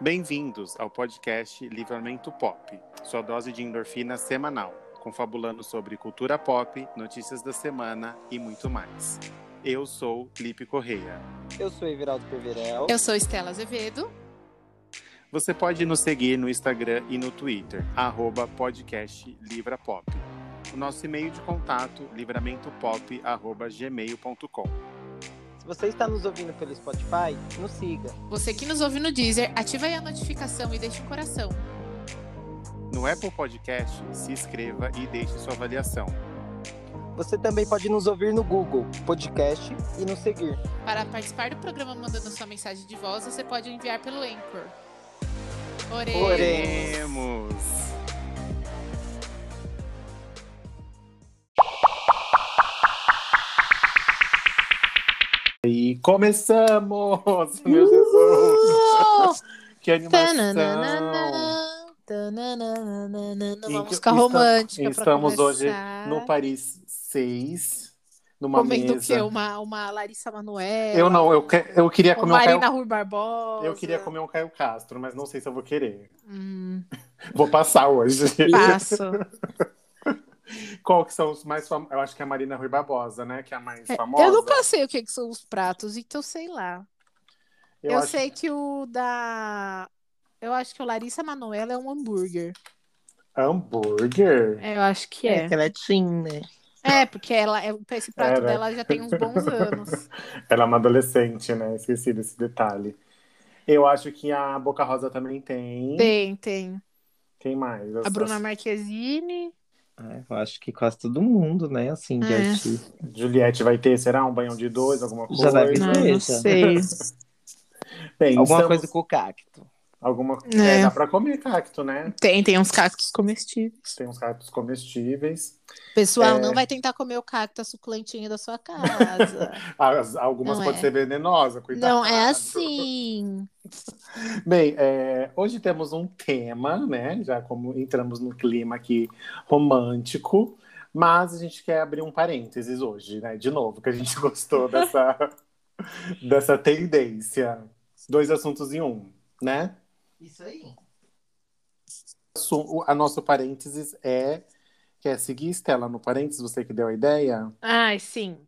Bem-vindos ao podcast Livramento Pop, sua dose de endorfina semanal, confabulando sobre cultura pop, notícias da semana e muito mais. Eu sou Lipe Correia. Eu sou Everaldo Perverel. Eu sou Estela Azevedo. Você pode nos seguir no Instagram e no Twitter, arroba podcast Livrapop. O nosso e-mail de contato, livramentopop.gmail.com. Se você está nos ouvindo pelo Spotify, nos siga. Você que nos ouve no Deezer, ativa aí a notificação e deixe um coração. No Apple Podcast, se inscreva e deixe sua avaliação. Você também pode nos ouvir no Google Podcast e nos seguir. Para participar do programa mandando sua mensagem de voz, você pode enviar pelo Anchor. Oremos. Oremos! Começamos! Meu Jesus! Que animação! Uma Então, música romântica Estamos hoje no Paris 6, numa Comendo o mesa. quê? Uma, uma Larissa Manoela? Eu não, eu, que- eu queria Uma comer um Marina Caio... Rui Barbosa? Eu queria comer um Caio Castro, mas não sei se eu vou querer. Hum, Vou passar hoje. passo. Qual que são os mais famosos? Eu acho que é a Marina Rui Barbosa, né? Que é a mais É, famosa. Eu nunca sei o que, que são os pratos, então sei lá. Eu, acho- sei que o da. Eu acho que o Larissa Manoela é um hambúrguer. Hambúrguer? É, eu acho que é. ela é teen, né? É, porque ela, é- esse prato Era. dela já tem uns bons anos. Ela é uma adolescente, né? Esqueci desse detalhe. Eu acho que a Boca Rosa também tem. Tem, tem. Quem mais? A Bruna Marquezine. É, eu acho que quase todo mundo, né? Assim, de É. artista. Juliette vai ter, será? Um banhão de dois, alguma coisa? Já deve Não, ter, não já. sei. Bem, Alguma estamos- coisa com o cacto. Alguma... É. É, dá pra comer cacto, né? Tem, tem uns cactos comestíveis. Tem uns cactos comestíveis. Pessoal, É. não vai tentar comer o cacto suculentinho da sua casa. As- algumas Não podem é. ser venenosas, cuidado. não é assim. Bem, é, hoje temos um tema, né? Já como entramos no clima aqui romântico, mas a gente quer abrir um parênteses hoje, né? De novo, que a gente gostou dessa, dessa tendência. Dois assuntos em um, né? Isso aí. A nosso parênteses é. Quer seguir, Estela, no parênteses? Você que deu a ideia? Ai, sim.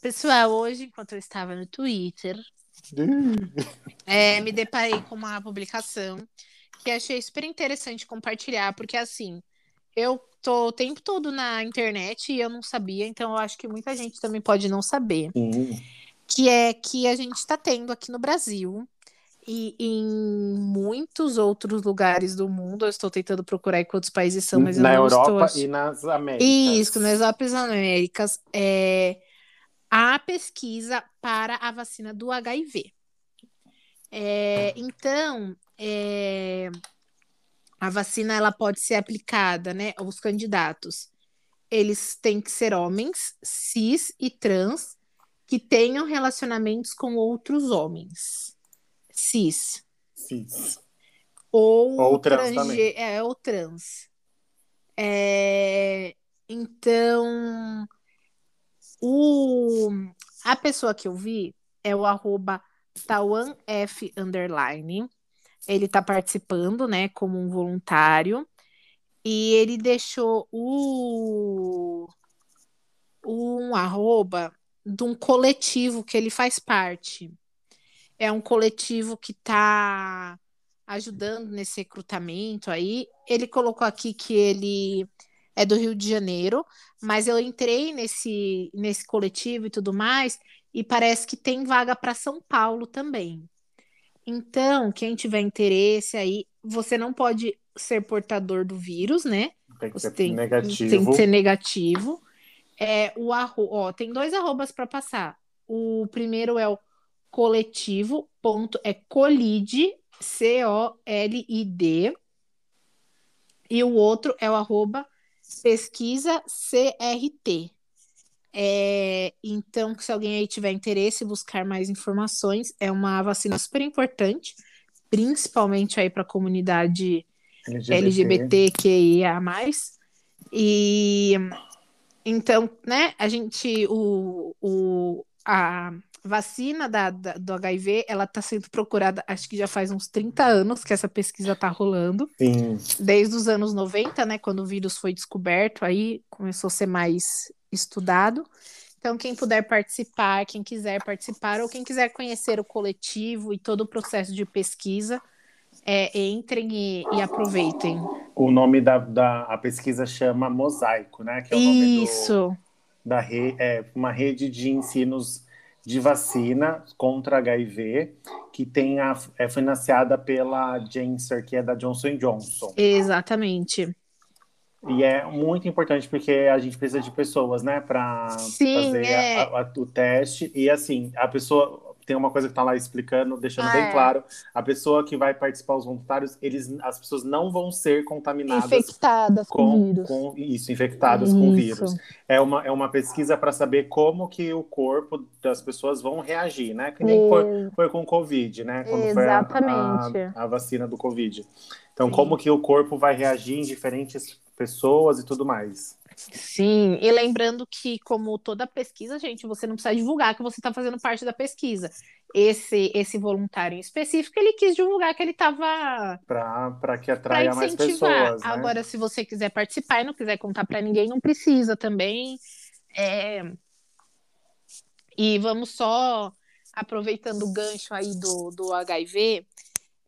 Pessoal, hoje, enquanto eu estava no Twitter, é, me deparei com uma publicação que achei super interessante compartilhar, porque assim, eu tô o tempo todo na internet e eu não sabia, então eu acho que muita gente também pode não saber, Sim. que é que a gente está tendo aqui no Brasil e em muitos outros lugares do mundo, eu estou tentando procurar aí quantos países são, mas eu Na não estou Europa ach- e nas Américas. isso, nas Alpes Américas, é a pesquisa para a vacina do HIV. É, então, é, a vacina ela pode ser aplicada, né? Os candidatos, eles têm que ser homens, cis e trans, que tenham relacionamentos com outros homens. Cis. Cis. Ou, Ou trans também. É, ou trans. É, então, o, a pessoa que eu vi é o arroba TauanF underline. Ele tá participando, né, como um voluntário. E ele deixou o, um arroba de um coletivo que ele faz parte. É um coletivo que tá ajudando nesse recrutamento aí. Ele colocou aqui que ele é do Rio de Janeiro, mas eu entrei nesse, nesse coletivo e tudo mais, e parece que tem vaga para São Paulo também. Então, quem tiver interesse aí, você não pode ser portador do vírus, né? Tem que Você ser tem, negativo. tem que ser negativo. É, o arro... Ó, tem dois arrobas para passar. O primeiro é o coletivo, ponto, é colide, C-O-L-I-D. E o outro é o arroba pesquisa CRT. É, então, se alguém aí tiver interesse buscar mais informações, é uma vacina super importante, principalmente aí para a comunidade LGBTQIA+. E então, né, a gente, o, o, a vacina da, da- do HIV, ela está sendo procurada, acho que já faz uns 30 anos que essa pesquisa está rolando, Sim. desde os anos 90, né, quando o vírus foi descoberto, aí começou a ser mais estudado. Então, quem puder participar, quem quiser participar, ou quem quiser conhecer o coletivo e todo o processo de pesquisa, é, entrem e, e aproveitem. O nome da, da a pesquisa chama Mosaico, né? Que é o nome do, Isso, da re, é, uma rede de ensinos de vacina contra HIV que tem a, é financiada pela Janssen, que é da Johnson Johnson. exatamente. E é muito importante porque a gente precisa de pessoas, né, para fazer é. a- a- o teste. E assim, a pessoa tem uma coisa que tá lá explicando, deixando Ah, bem é. claro, a pessoa que vai participar, os voluntários, eles, as pessoas não vão ser contaminadas Infectadas com, com, vírus. com isso, infectadas com Isso. vírus. É uma, é uma pesquisa para saber como que o corpo das pessoas vão reagir, né? Que nem foi, foi com o Covid, né? Quando Exatamente. foi a, a, a vacina do Covid. Então, Sim. como que o corpo vai reagir em diferentes pessoas e tudo mais. Sim, e lembrando que, como toda pesquisa, gente, você não precisa divulgar que você está fazendo parte da pesquisa. Esse, esse voluntário em específico, ele quis divulgar que ele estava Para que atraia mais pessoas, né? Agora, se você quiser participar e não quiser contar para ninguém, não precisa também. É, E vamos só, aproveitando o gancho aí do, do HIV,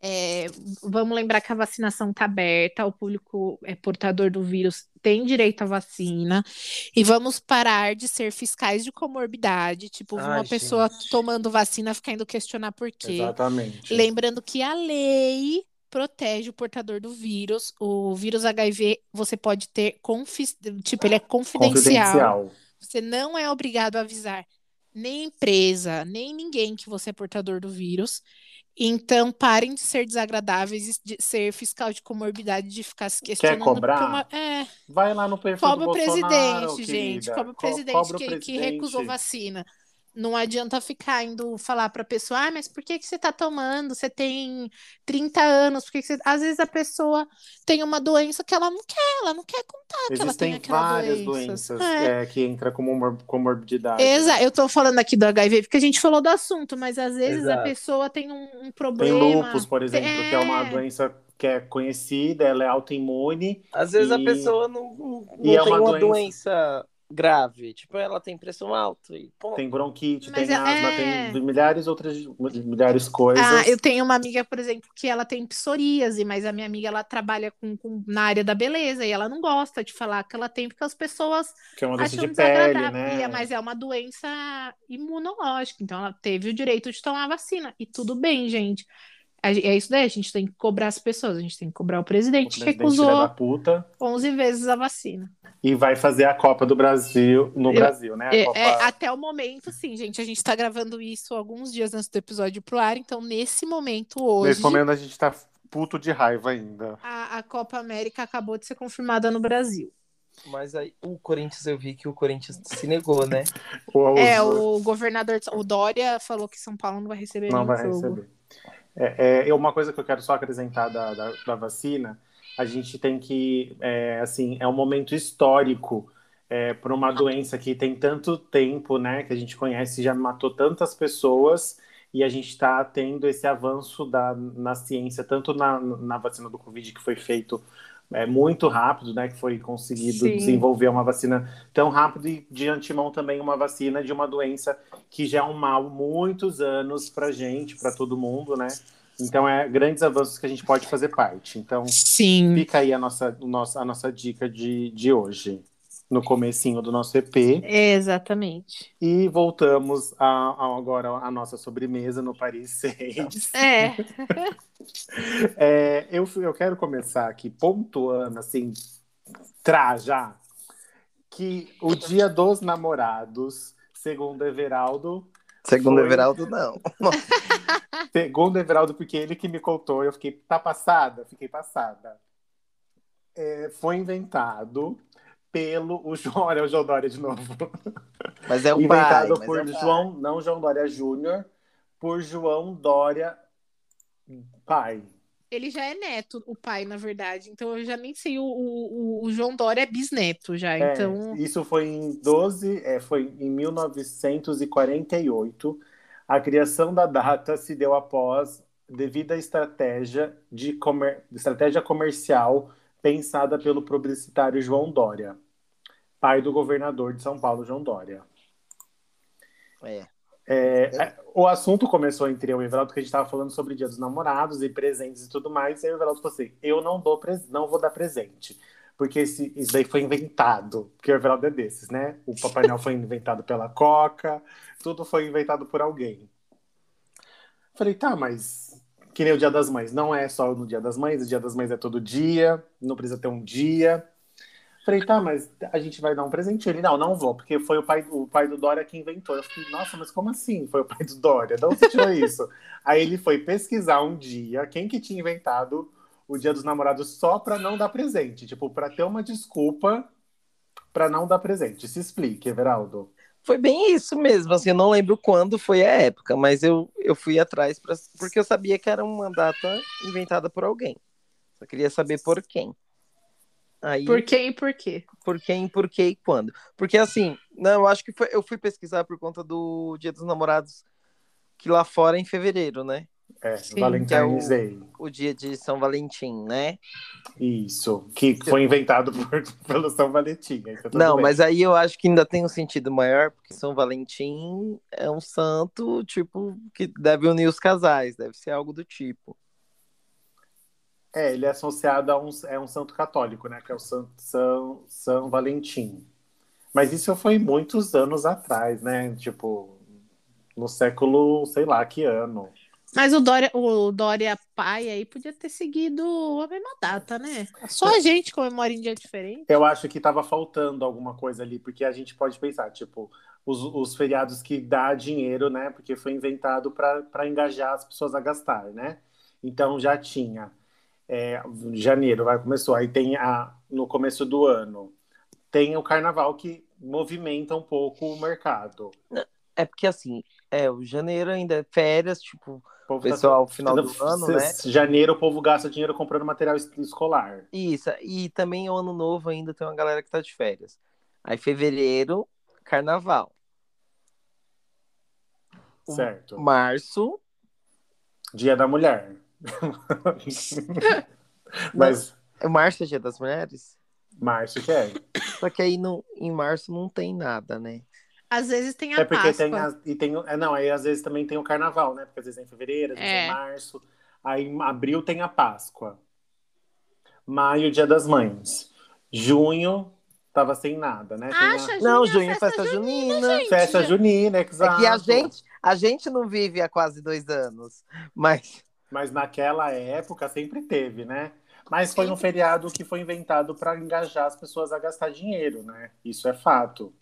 é, vamos lembrar que a vacinação está aberta, o público é portador do vírus tem direito à vacina, e vamos parar de ser fiscais de comorbidade, tipo, Ai, uma pessoa gente. tomando vacina ficar indo questionar por quê. Exatamente. Lembrando que a lei protege o portador do vírus. O vírus HIV você pode ter confis... tipo, ele é confidencial. Confidencial. Você não é obrigado a avisar nem empresa, nem ninguém que você é portador do vírus. Então, parem de ser desagradáveis e de ser fiscal de comorbidade, de ficar se questionando. cobrar? por uma- É, Vai lá no perfil cobra do o Bolsonaro, presidente, gente. querida. Cobra o presidente, cobra o que, que presidente. recusou vacina. Não adianta ficar indo falar para a pessoa, ah, mas por que, que você está tomando? Você tem 30 anos, por que, que você. Às vezes a pessoa tem uma doença que ela não quer, ela não quer contar que ela tem Existem aquela várias doença. doenças É. é, que entram como mor- comorbidade. né? Exato, eu tô falando aqui do HIV porque a gente falou do assunto, mas às vezes a Exato. pessoa tem um, um Tem problema. lupus, por exemplo, que é uma É. doença que é conhecida, ela é autoimune. Às vezes a E- pessoa não, não, não e é tem uma uma doença- doença grave. Tipo, ela tem pressão alta e ponto. Tem bronquite, Mas tem é- asma, é. tem milhares outras milhares coisas. Ah, eu tenho uma amiga, por exemplo, que ela tem psoríase, mas a minha amiga ela trabalha com, com- na área da beleza e ela não gosta de falar que ela tem porque as pessoas que é uma doença acham de pele, desagradável. né? E é- Mas é uma doença imunológica, então ela teve o direito de tomar a vacina. E tudo bem, gente. É isso daí, a gente tem que cobrar as pessoas, a gente tem que cobrar o O presidente, que presidente recusou puta 11 vezes a vacina. e vai fazer a Copa do Brasil no Eu- Brasil, né? A É, Copa... é, até o momento, sim, gente. A gente tá gravando isso alguns dias antes do episódio pro ar, então nesse momento hoje, Nesse momento a gente tá puto de raiva ainda. a, a Copa América acabou de ser confirmada no Brasil. Mas aí o Corinthians, eu vi que o Corinthians se negou, né? O- É, o governador, o Dória falou que São Paulo não vai receber Não nenhum vai jogo. receber. É, é, uma coisa que eu quero só acrescentar da, da, da vacina, a gente tem que, é, assim, é um momento histórico é, para uma doença que tem tanto tempo, né, que a gente conhece, já matou tantas pessoas, e a gente está tendo esse avanço da, na ciência, tanto na, na vacina do Covid, que foi feito é, muito rápido, né, que foi conseguido Sim. desenvolver uma vacina tão rápido e de antemão também uma vacina de uma doença que já é um mal muitos anos para gente, para todo mundo, né? Então é grandes avanços que a gente pode fazer parte. Então Sim. fica aí a nossa, a nossa dica de, de hoje, no comecinho do nosso EP. Exatamente. E voltamos a, a- agora à nossa sobremesa no Paris 6. É, É, eu, eu quero começar aqui pontuando, assim, traja, que o dia dos namorados, segundo Everaldo, Segundo Foi. Everaldo, não. Segundo o Everaldo, porque ele que me contou, eu fiquei, tá passada? Fiquei passada. É, foi inventado pelo o João, olha o João Dória de novo. Mas é o pai. inventado mas por é o pai. João, não João Dória Júnior, por João Dória pai. ele já é neto, o pai, na verdade. Então eu já nem sei. O, o, o João Dória é bisneto já. É, Então. Isso foi em 12, é, foi em 1948. A criação da data se deu após devido à estratégia, de comer... estratégia comercial pensada pelo publicitário João Dória, pai do governador de São Paulo, João Dória. É. É, o assunto começou entre eu e o Everaldo, que a gente estava falando sobre Dia dos Namorados e presentes e tudo mais. E aí o Everaldo falou assim: eu não, dou não vou dar presente. Porque esse, isso daí foi inventado. Porque o Everaldo é desses, né? O Papai Noel foi inventado pela Coca, tudo foi inventado por alguém. Falei, tá, mas que nem o Dia das Mães. Não é só no Dia das Mães, o Dia das Mães é todo dia, não precisa ter um dia. Falei, tá, mas a gente vai dar um presentinho. Ele, não, não vou, porque foi o pai, o pai do Dória que inventou. Eu fiquei, nossa, mas como assim? Foi o pai do Dória? Onde você tirou isso? Aí ele foi pesquisar um dia quem que tinha inventado o Dia dos Namorados só para não dar presente. Tipo, para ter uma desculpa para não dar presente. Se explique, Everaldo. Foi bem isso mesmo, assim, eu não lembro quando foi a época, mas eu, eu fui atrás pra, porque eu sabia que era uma data inventada por alguém. Só queria saber por quem. Aí, Por quem e por quê? por quem, por quê e quando. Porque assim, não, eu acho que foi, eu fui pesquisar por conta do Dia dos Namorados, que lá fora é em fevereiro, né? É, Sim. Valentine's é o- Day. O dia de São Valentim, né? Isso. Que foi inventado por, pelo São Valentim. tá Não, bem. mas aí eu acho que ainda tem um sentido maior, porque São Valentim é um santo, tipo, que deve unir os casais, deve ser algo do tipo. É, ele é associado a um, é um santo católico, né? Que é o São, São, São Valentim. Mas isso foi muitos anos atrás, né? Tipo, no século, sei lá, que ano. Mas o Dória, o Dória pai aí podia ter seguido a mesma data, né? Só a gente comemora em dia diferente. Eu acho que tava faltando alguma coisa ali, porque a gente pode pensar, tipo, os, os feriados que dá dinheiro, né? Porque foi inventado para engajar as pessoas a gastar, né? Então já tinha. É, janeiro vai começou, aí tem a no começo do ano tem o carnaval que movimenta um pouco o mercado. É porque assim, é, o janeiro ainda é férias, tipo, povo pessoal, tá- final do ano, né? Janeiro o povo gasta dinheiro comprando material es- escolar. Isso, e também o ano novo ainda tem uma galera que tá de férias. Aí fevereiro, carnaval. Certo. Março, Dia da Mulher. Mas março é dia das mulheres? março que é. Só que aí no, em março não tem nada, né? Às vezes tem a É porque Páscoa. tem, as- e tem é, não, aí às vezes também tem o carnaval, né? Porque às vezes é em fevereiro, às vezes é É. em março. Aí em abril tem a Páscoa. Maio, Dia das Mães. Junho tava sem nada, né? Tem a Acha, Não, junho, junho, é festa junina. gente. festa junina, É exato. que a gente, a gente não vive há quase dois anos, mas Mas naquela época sempre teve, né? Mas foi um feriado que foi inventado para engajar as pessoas a gastar dinheiro, né? Isso é fato.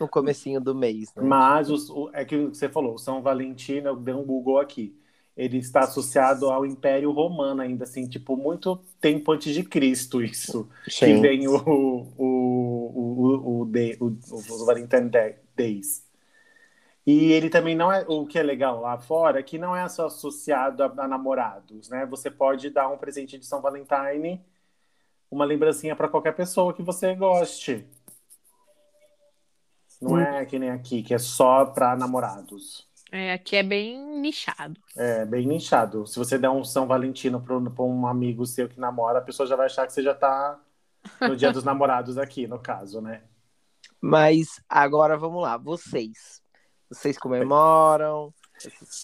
No comecinho do mês, né? Mas os- o- é que você falou, o São Valentino, eu dei um Google aqui. Ele está associado ao Império Romano ainda, assim, tipo, muito tempo antes de Cristo, isso. Que vem o, o, o, o, o, day- o, os Valentine Day- Days. E ele também não é. O que é legal lá fora é que não é só associado a, a namorados, né? Você pode dar um presente de São Valentine, uma lembrancinha para qualquer pessoa que você goste. Não Hum. é que nem aqui, que é só para namorados. É, aqui é bem nichado. É bem nichado. Se você der um São Valentino para um amigo seu que namora, a pessoa já vai achar que você já tá no dia dos namorados aqui, no caso, né? Mas agora vamos lá, vocês. Vocês comemoram?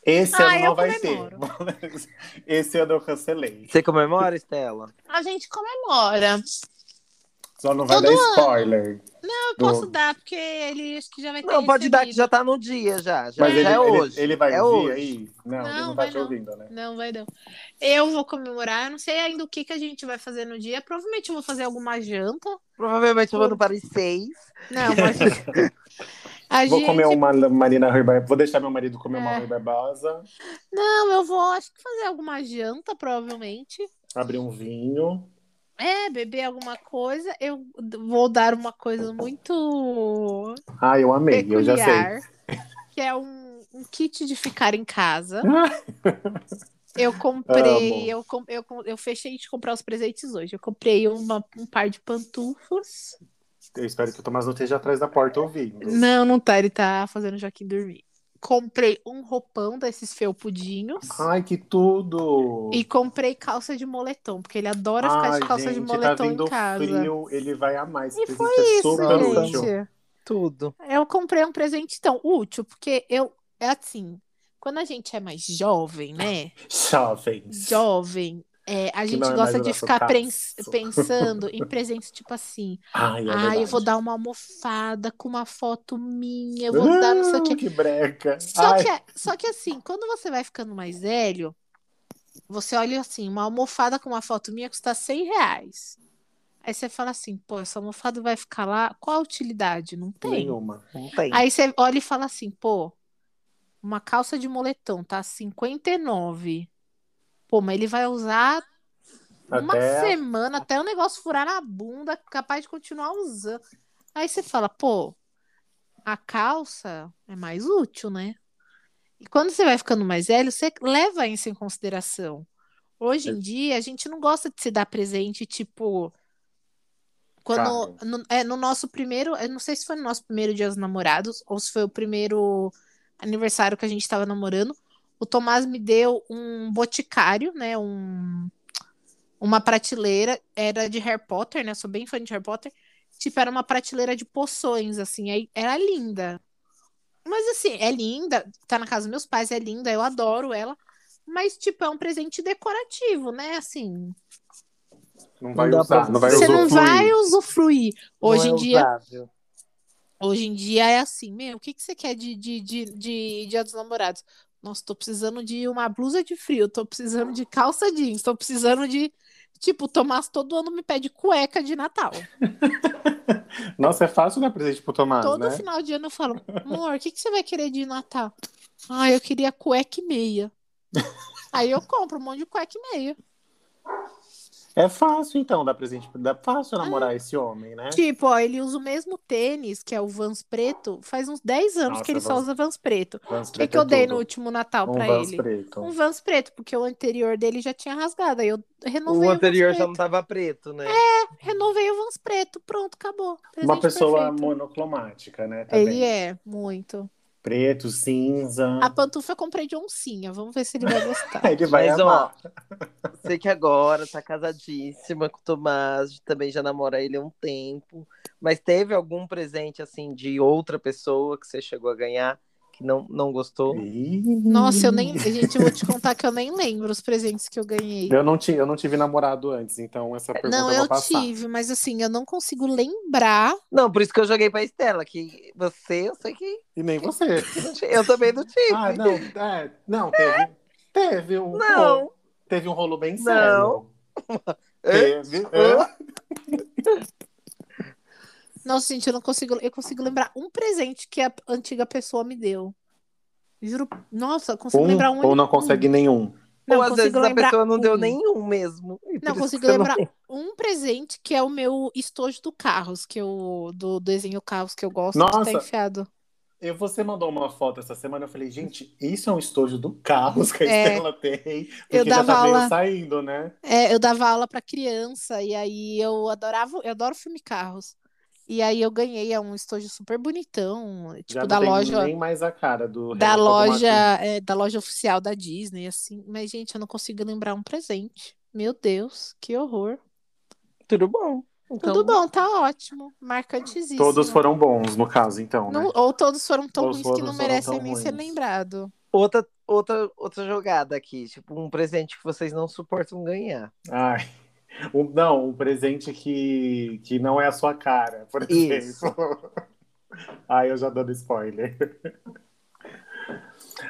Esse Ah, ano não vai comemoro. ter. Esse ano eu cancelei. Você comemora, Estela? A gente comemora. Só não vai Todo dar ano. spoiler. Eu Do- posso dar, porque ele acho que já vai ter Não, pode dar que já tá no dia já. Já, Mas já ele, é ele- hoje. ele vai é ouvir hoje. aí? Não, ele Não, não tá vai te não. ouvindo, né? Não, vai não. Eu vou comemorar, eu não sei ainda o que, que a gente vai fazer no dia. Provavelmente eu vou fazer alguma janta. Provavelmente eu vou no Paris 6. Não, mas. A Vou gente... comer uma Marina Rui Bar... Vou deixar meu marido comer uma É. Rui Barbosa, Não, eu vou, acho que fazer alguma janta, provavelmente. abrir um vinho. É, beber alguma coisa. Eu vou dar uma coisa muito Ah, eu amei, eu já sei. peculiar, que é um, um kit de ficar em casa. Eu comprei, eu, eu, eu fechei de comprar os presentes hoje. Eu comprei uma, um par de pantufas. Eu espero que o Tomás não esteja atrás da porta ouvindo. Não, não tá, ele tá fazendo o Joaquim dormir. Comprei um roupão desses felpudinhos. Ai, que tudo! E comprei calça de moletom, porque ele adora ficar Ai, de calça gente, de tá moletom vindo em casa. frio, ele vai amar esse E presente, foi é isso, super gente. útil. Tudo. Eu comprei um presente tão útil, porque eu, é assim, quando a gente é mais jovem, né? Jovens. Jovem, é, a gente é gosta de ficar pensando em presentes tipo assim. Ai, é ah, eu vou dar uma almofada com uma foto minha, eu vou dar não sei o Ah. Que breca. Só Ai, que, é- só que assim, quando você vai ficando mais velho, você olha assim, uma almofada com uma foto minha custa 100 reais. Aí você fala assim, pô, essa almofada vai ficar lá, qual a utilidade? Não tem. nenhuma. Não tem. Aí você olha e fala assim, pô, uma calça de moletom tá 59. Pô, mas ele vai usar uma Até semana até o negócio furar na bunda, capaz de continuar usando. Aí você fala, pô, a calça é mais útil, né? E quando você vai ficando mais velho, você leva isso em consideração. Hoje em dia, a gente não gosta de se dar presente, tipo. Quando. No, é, no nosso primeiro. Eu não sei se foi no nosso primeiro Dia dos Namorados ou se foi o primeiro aniversário que a gente estava namorando. O Tomás me deu um boticário, né? Um, uma prateleira. Era de Harry Potter, né? Eu sou bem fã de Harry Potter. Tipo, era uma prateleira de poções, assim. Aí era linda. Mas assim, é linda. Tá na casa dos meus pais, é linda. Eu adoro ela. Mas, tipo, é um presente decorativo, né? Assim, não vai Não usar, pra- não vai você usufruir. não vai usufruir. Hoje Não em é dia, usável. hoje em dia é assim, meu, o que que você quer de, de, de, de Dia dos Namorados? Nossa, tô precisando de uma blusa de frio, tô precisando de calça jeans, tô precisando de. Tipo, o Tomás todo ano me pede cueca de Natal. Nossa, é fácil dar presente pro Tomás, Todo né? final de ano eu falo, amor, o que que você vai querer de Natal? Ah, eu queria cueca e meia. Aí eu compro um monte de cueca e meia. É fácil, então, dar presente. Dá fácil namorar esse homem, né? Tipo, ó, ele usa o mesmo tênis, que é o Vans preto, faz uns 10 anos Nossa, que ele só Vans- usa Vans preto. Vans O que, preto que eu é dei tudo. no último Natal Um pra Vans ele? preto. Um Vans preto, porque o anterior dele já tinha rasgado. Aí eu renovei O o, anterior Vans já preto. não tava preto, né? Renovei o Vans preto, pronto, acabou. Presente Uma pessoa perfeito. monocromática, né? Também. Ele é, muito. Preto, cinza. A pantufa eu comprei de oncinha, vamos ver se ele vai gostar. Ele vai Mas, amar. Sei que agora tá casadíssima com o Tomás, também já namora ele há um tempo. Mas teve algum presente, assim, de outra pessoa que você chegou a ganhar que não, não gostou? Nossa, eu nem. Gente, eu vou te contar que eu nem lembro os presentes que eu ganhei. Eu não, tive, eu não tive namorado antes, então essa pergunta Não, eu vou eu passar. tive, mas assim, eu não consigo lembrar. Não, por isso que eu joguei pra Estela, que você, eu sei que E nem você. eu também não tive. Ah, não, é, não, teve. Teve um. Não. rolo- Teve um rolo bem Não. sério. Teve. Hã? Nossa, gente, eu não consigo. Eu consigo lembrar um presente que a antiga pessoa me deu. Juro. Nossa, eu consigo Um, lembrar um. ou não consegue nenhum. Não, Ou às vezes a pessoa não deu um. nenhum mesmo. Não, consigo que lembrar um presente que é o meu estojo do Carros, que eu, do desenho Carros que eu gosto de Nossa. estar enfiado. Eu, você mandou uma foto essa semana, eu falei, gente, isso é um estojo do carro que a É. Estela tem. Porque Eu já dava tá meio aula- saindo, né? É, eu dava aula para criança e aí eu adorava, eu adoro filme Carros. E aí eu ganhei é um estojo super bonitão, tipo já da loja. nem mais a cara do da loja, é, da loja oficial da Disney, assim. Mas, gente, eu não consigo lembrar um presente. Meu Deus, que horror. Tudo bom. Então, Tudo bom, tá ótimo. Marcantíssimo. Todos foram bons, no caso, então, né? Não- ou todos foram tão Ou ruins que não merecem nem ser ruins. lembrados. Outra, outra, outra jogada aqui, tipo um presente que vocês não suportam ganhar. Ai. Um- não, um presente que, que não é a sua cara, por Isso. exemplo. Ai, eu já dando spoiler.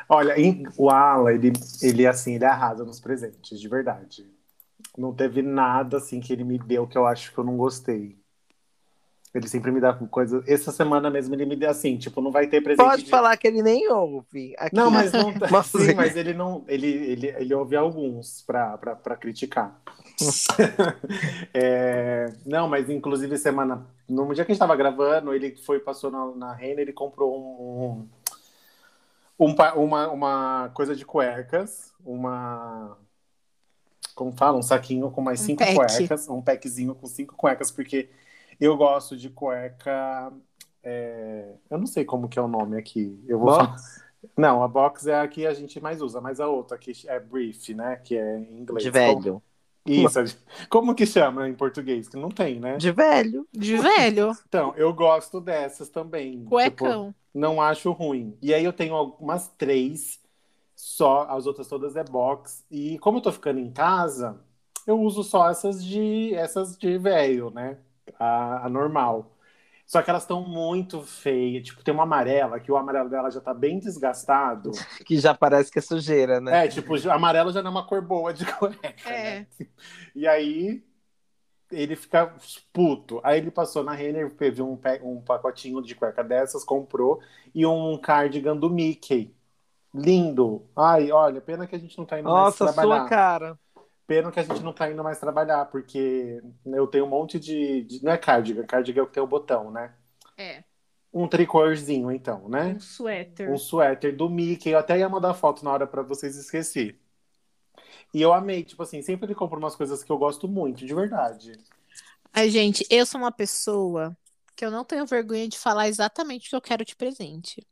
Olha, em- o Ala, ele, ele assim, ele arrasa nos presentes, de verdade. Não teve nada assim que ele me deu que eu acho que eu não gostei. Ele sempre me dá coisa. Essa semana mesmo ele me deu assim, tipo, não vai ter presente. Pode de- falar que ele nem ouve. Aqui. Não, mas não. Mas- Sim, mas ele não. Ele, ele, ele ouve alguns pra, pra, pra criticar. É, não, mas inclusive semana. No dia que a gente tava gravando, ele foi, passou na, na Renner, ele comprou um. um pa- uma, uma coisa de cuecas, uma. Como fala? Um saquinho com mais Um cinco pack. cuecas, um packzinho com cinco cuecas, porque eu gosto de cueca. é, eu não sei como que é o nome aqui. Eu vou Box? falar. Não, a box é a que a gente mais usa, mas a outra que é brief, né? Que é em inglês. De velho. Isso. Como que chama em português? Que não tem, né? De velho. De velho. Então, eu gosto dessas também. Cuecão. Tipo, não acho ruim. E aí eu tenho algumas três, só, as outras todas é box. E como eu tô ficando em casa, eu uso só essas de essas de velho, né? A, a normal. Só que elas estão muito feias. Tipo, tem uma amarela, que o amarelo dela já tá bem desgastado. Que já parece que é sujeira, né? É, tipo, amarelo já não é uma cor boa de cueca. É. Né? E aí ele fica puto. Aí ele passou na Renner, teve um, um pacotinho de cueca dessas, comprou, e um cardigan do Mickey. Lindo. Ai, olha, pena que a gente não tá indo Nossa, mais trabalhar. sua cara. Pena que a gente não tá indo mais trabalhar, porque eu tenho um monte de. de não é cardigan, cardigan é o que tem o botão, né? É. Um tricorzinho, então, né? Um suéter. Um suéter do Mickey. Eu até ia mandar foto na hora para vocês esqueci. E eu amei, tipo assim, sempre ele compra umas coisas que eu gosto muito, de verdade. Ai, gente, eu sou uma pessoa que eu não tenho vergonha de falar exatamente o que eu quero de presente.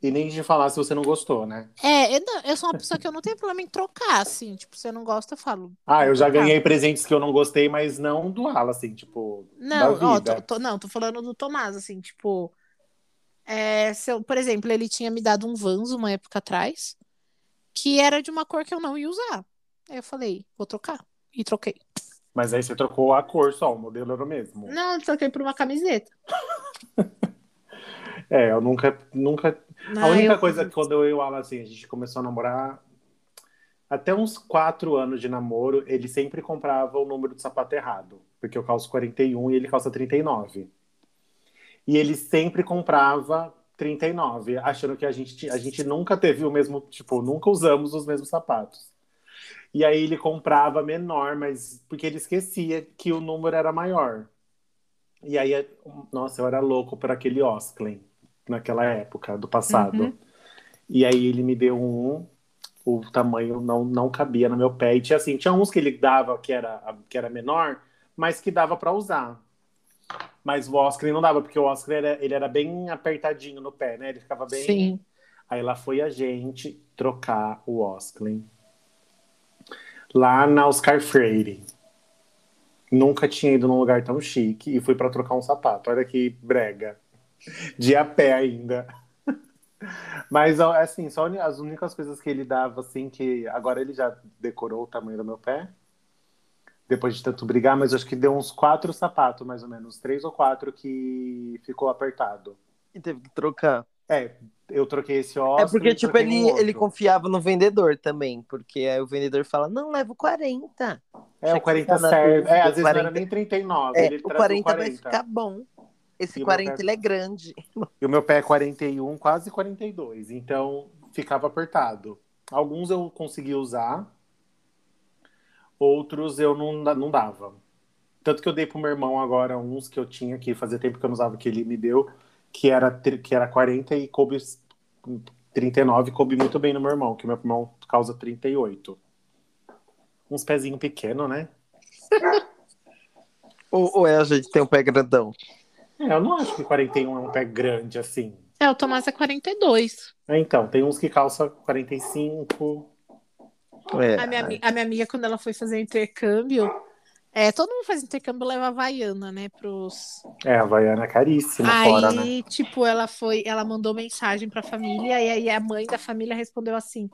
E nem de falar se você não gostou, né? É, eu, não- eu sou uma pessoa que eu não tenho problema em trocar, assim. Tipo, se você não gosta, eu falo. Ah, eu já ganhei presentes que eu não gostei, mas não do Ala, assim, tipo, Não, ó, tô, tô- não, tô falando do Tomás, assim, tipo. é, se eu- por exemplo, ele tinha me dado um Vans uma época atrás, que era de uma cor que eu não ia usar. Aí eu falei, vou trocar. E troquei. Mas aí você trocou a cor só, o modelo era o mesmo. Não, eu troquei por uma camiseta. É, eu nunca, nunca. A única eu- coisa que quando eu e o Ala, assim, a gente começou a namorar, até uns quatro anos de namoro, ele sempre comprava o número de sapato errado. Porque eu calço 41 e ele calça 39. E ele sempre comprava 39, achando que a gente, a gente nunca teve o mesmo, tipo, nunca usamos os mesmos sapatos. E aí ele comprava menor, mas porque ele esquecia que o número era maior. E aí, nossa, eu era louco por aquele Osklen naquela época do passado. Uhum. E aí ele me deu um, o tamanho não, não cabia no meu pé. E tinha assim, tinha uns que ele dava que era, que era menor, mas que dava para usar. Mas o Oscar não dava, porque o Oscar era, ele era bem apertadinho no pé, né? Ele ficava bem. Sim. Aí lá foi a gente trocar o Oscar lá na Oscar Freire. Nunca tinha ido num lugar tão chique e fui para trocar um sapato. Olha que brega. De a pé ainda. Mas ó, assim, só as únicas coisas que ele dava, assim, que agora ele já decorou o tamanho do meu pé. Depois de tanto brigar, mas acho que deu uns quatro sapatos, mais ou menos, três ou quatro que ficou apertado. E teve que trocar. É, eu troquei esse É Oscar. porque, tipo, ele, ele confiava no vendedor também. Porque aí o vendedor fala, não, levo 40. É, o Tinha que 40 ficar na serve. É, às vezes não era 40. nem 39, É, ele o traz 40, o 40. vai ficar bom. Esse E o meu 40 pé- ele é grande. E o meu pé é 41, quase 42. Então ficava apertado. Alguns eu consegui usar, outros eu não, não dava. Tanto que eu dei pro meu irmão agora uns que eu tinha que fazia tempo que eu não usava, que ele me deu, que era, que era 40 e coube 39, coube muito bem no meu irmão, que o meu irmão causa 38. Uns pezinhos pequenos, né? Ou, ou é a gente tem um pé grandão? É, eu não acho que 41 é um pé grande assim. É, o Tomás é 42. É, Então, tem uns que calça 45. É. A minha, a minha amiga, quando ela foi fazer intercâmbio, é, todo mundo faz intercâmbio leva Havaiana, né, pros... É, a Havaiana é caríssima Aí, fora, né? tipo, ela foi, ela mandou mensagem pra família e aí a mãe da família respondeu assim: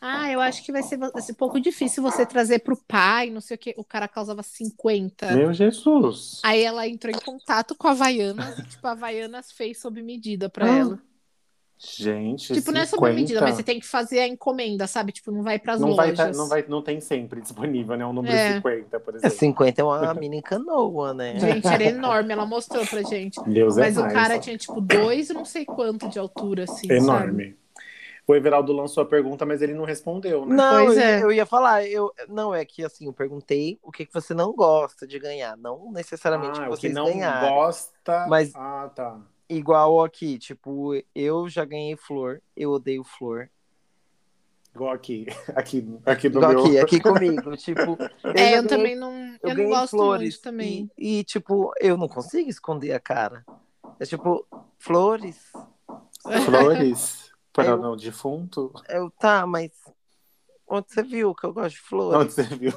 "Ah, eu acho que vai ser, vai ser um pouco difícil você trazer pro pai, não sei o quê". O cara causava 50. Meu Jesus. Aí ela entrou em contato com a Havaianas e, tipo, a Havaianas fez sob medida pra Ah, ela. Gente, Tipo, não é sob 50? medida, mas você tem que fazer a encomenda, sabe? Tipo, não vai pras não vai, lojas. tá- não vai, não tem sempre disponível, né? O número É. 50, por É, exemplo. 50 é uma mini canoa, né? Gente, era enorme, ela mostrou pra gente. Deus Mas é o mais. cara tinha, tipo, dois, não sei quanto de altura, assim, sabe? O Everaldo lançou a pergunta, mas ele não respondeu, né? Não, Pois eu, é. eu ia falar, eu não é que assim, eu perguntei o que, que você não gosta de ganhar, não necessariamente ah, que o que vocês não ganharem. gosta. Mas- Ah, tá. Igual aqui, tipo, eu já ganhei flor, eu odeio flor. Igual aqui. Aqui, aqui no Igual meu. aqui, aqui comigo, tipo, eu É, eu ganhei- também não. Eu, eu não gosto flores muito também. E, e, tipo, eu não consigo esconder a cara. É tipo, flores. Flores. Para Eu- o defunto? Eu, tá, mas onde você viu que eu gosto de flores? Onde você viu?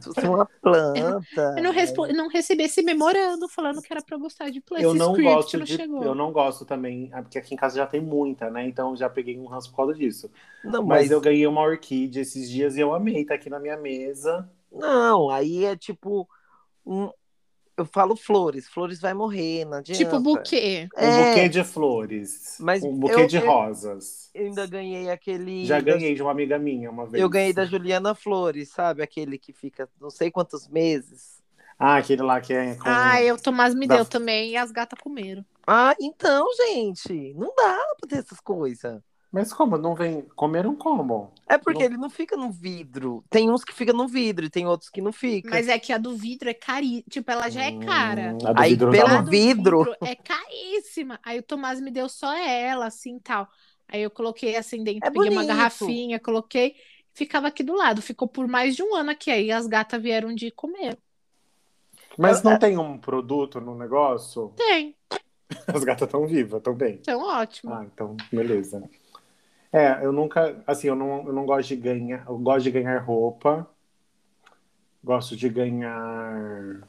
Se fosse uma planta. Eu não, respo- não recebi esse memorando falando que era pra eu gostar de play. Eu não script gosto não de. Eu não gosto também, ah, porque aqui em casa já tem muita, né? Então já peguei um ranço por causa disso. Não, Mas, mas, eu ganhei uma orquídea esses dias e eu amei, tá aqui na minha mesa. não, aí é tipo um. Eu falo flores, flores vai morrer, não adianta. Tipo buquê. Um É. buquê de flores. Mas um buquê eu- de rosas. Eu ainda ganhei aquele. Já da- ganhei de uma amiga minha uma vez. Eu ganhei da Juliana Flores, sabe? Aquele que fica não sei quantos meses. Ah, aquele lá que é com. Ah, eu, Tomás me Da- deu também e as gatas comeram. Ah, então, gente, não dá pra ter essas coisas. Mas como? Não vem. Comeram como? É porque Não- ele não fica no vidro. Tem uns que ficam no vidro e tem outros que não ficam. Mas é que a do vidro é caríssima. Tipo, ela já é cara. Hum, a do Aí, vidro pelo do vidro. é caríssima. Aí o Tomás me deu só ela, assim, tal. Aí eu coloquei assim dentro, É peguei uma bonito. garrafinha, coloquei, ficava aqui do lado. Ficou por mais de um ano aqui. Aí as gatas vieram de comer. Mas É, não tem um produto no negócio? Tem, As gatas estão vivas, estão bem. então ótimo. Ah, então, beleza. É, eu nunca, assim, eu não, eu não gosto de ganhar, eu gosto de ganhar roupa, gosto de ganhar,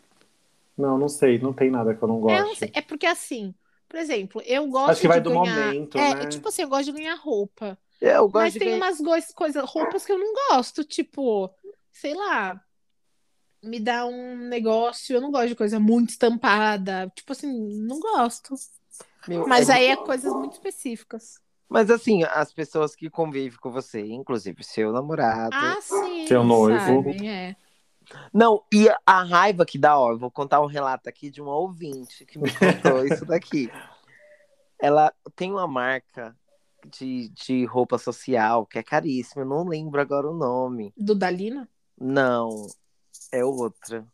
não, não sei, não tem nada que eu não É, gosto. sei, é porque assim, por exemplo, eu gosto Acho que vai de do ganhar... momento, é, né? tipo assim, eu gosto de ganhar roupa. Eu gosto Mas de tem ganhar- umas coisas, roupas que eu não gosto, tipo, sei lá, me dá um negócio, eu não gosto de coisa muito estampada, tipo assim, não gosto. Meu, Mas é- aí é coisas muito específicas. Mas assim, as pessoas que convivem com você, inclusive seu namorado. Ah, sim. Seu noivo. sabem, é. Não, e a raiva que dá, ó, eu vou contar um relato aqui de uma ouvinte que me contou isso daqui. Ela tem uma marca de, de roupa social que é caríssima, eu não lembro agora o nome. Do Dalina? Não, é outra.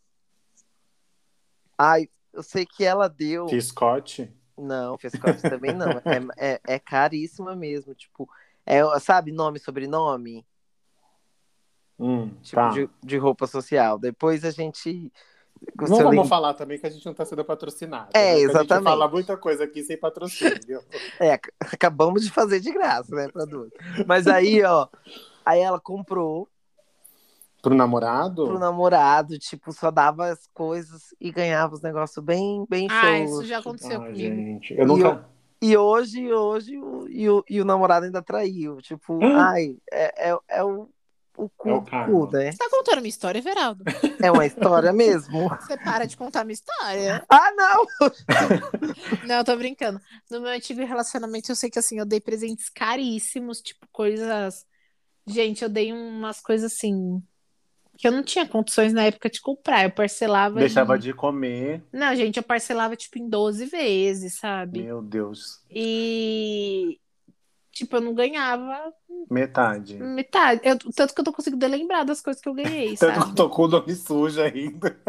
Ai, eu sei que ela deu. Que Scott? Não, Fescote também não. É, é, é caríssima mesmo. Tipo, é, sabe, nome e sobrenome? Hum, Tipo, tá. de, de roupa social. Depois a gente. Não vamos lembro- falar também que a gente não está sendo patrocinado. É, né? Que A gente exatamente. fala muita coisa aqui sem patrocínio. É, ac- acabamos de fazer de graça, né, pra duas. Mas aí, ó. Aí ela comprou Pro namorado? pro namorado, tipo, só dava as coisas e ganhava os negócios bem, bem Ah, xoxos. isso já aconteceu Ai, comigo. gente, eu nunca... E hoje, hoje, o, e, o, e o namorado ainda traiu. Tipo, ai, é, é, é o, o cu, É o cu, né? Você tá contando minha história, Everaldo? É uma história mesmo. Você para de contar minha história. Ah, não! Não, eu tô brincando. No meu antigo relacionamento, eu sei que assim, eu dei presentes caríssimos, tipo, coisas. Gente, eu dei umas coisas assim. Que eu não tinha condições na época de comprar. Eu parcelava. Deixava de... de comer. Não, gente, eu parcelava, tipo, em 12 vezes, sabe? Meu Deus. E. Tipo, eu não ganhava Metade. metade. Eu- tanto que eu tô conseguindo lembrar das coisas que eu ganhei, Tanto que eu sabe? tô com o nome sujo ainda.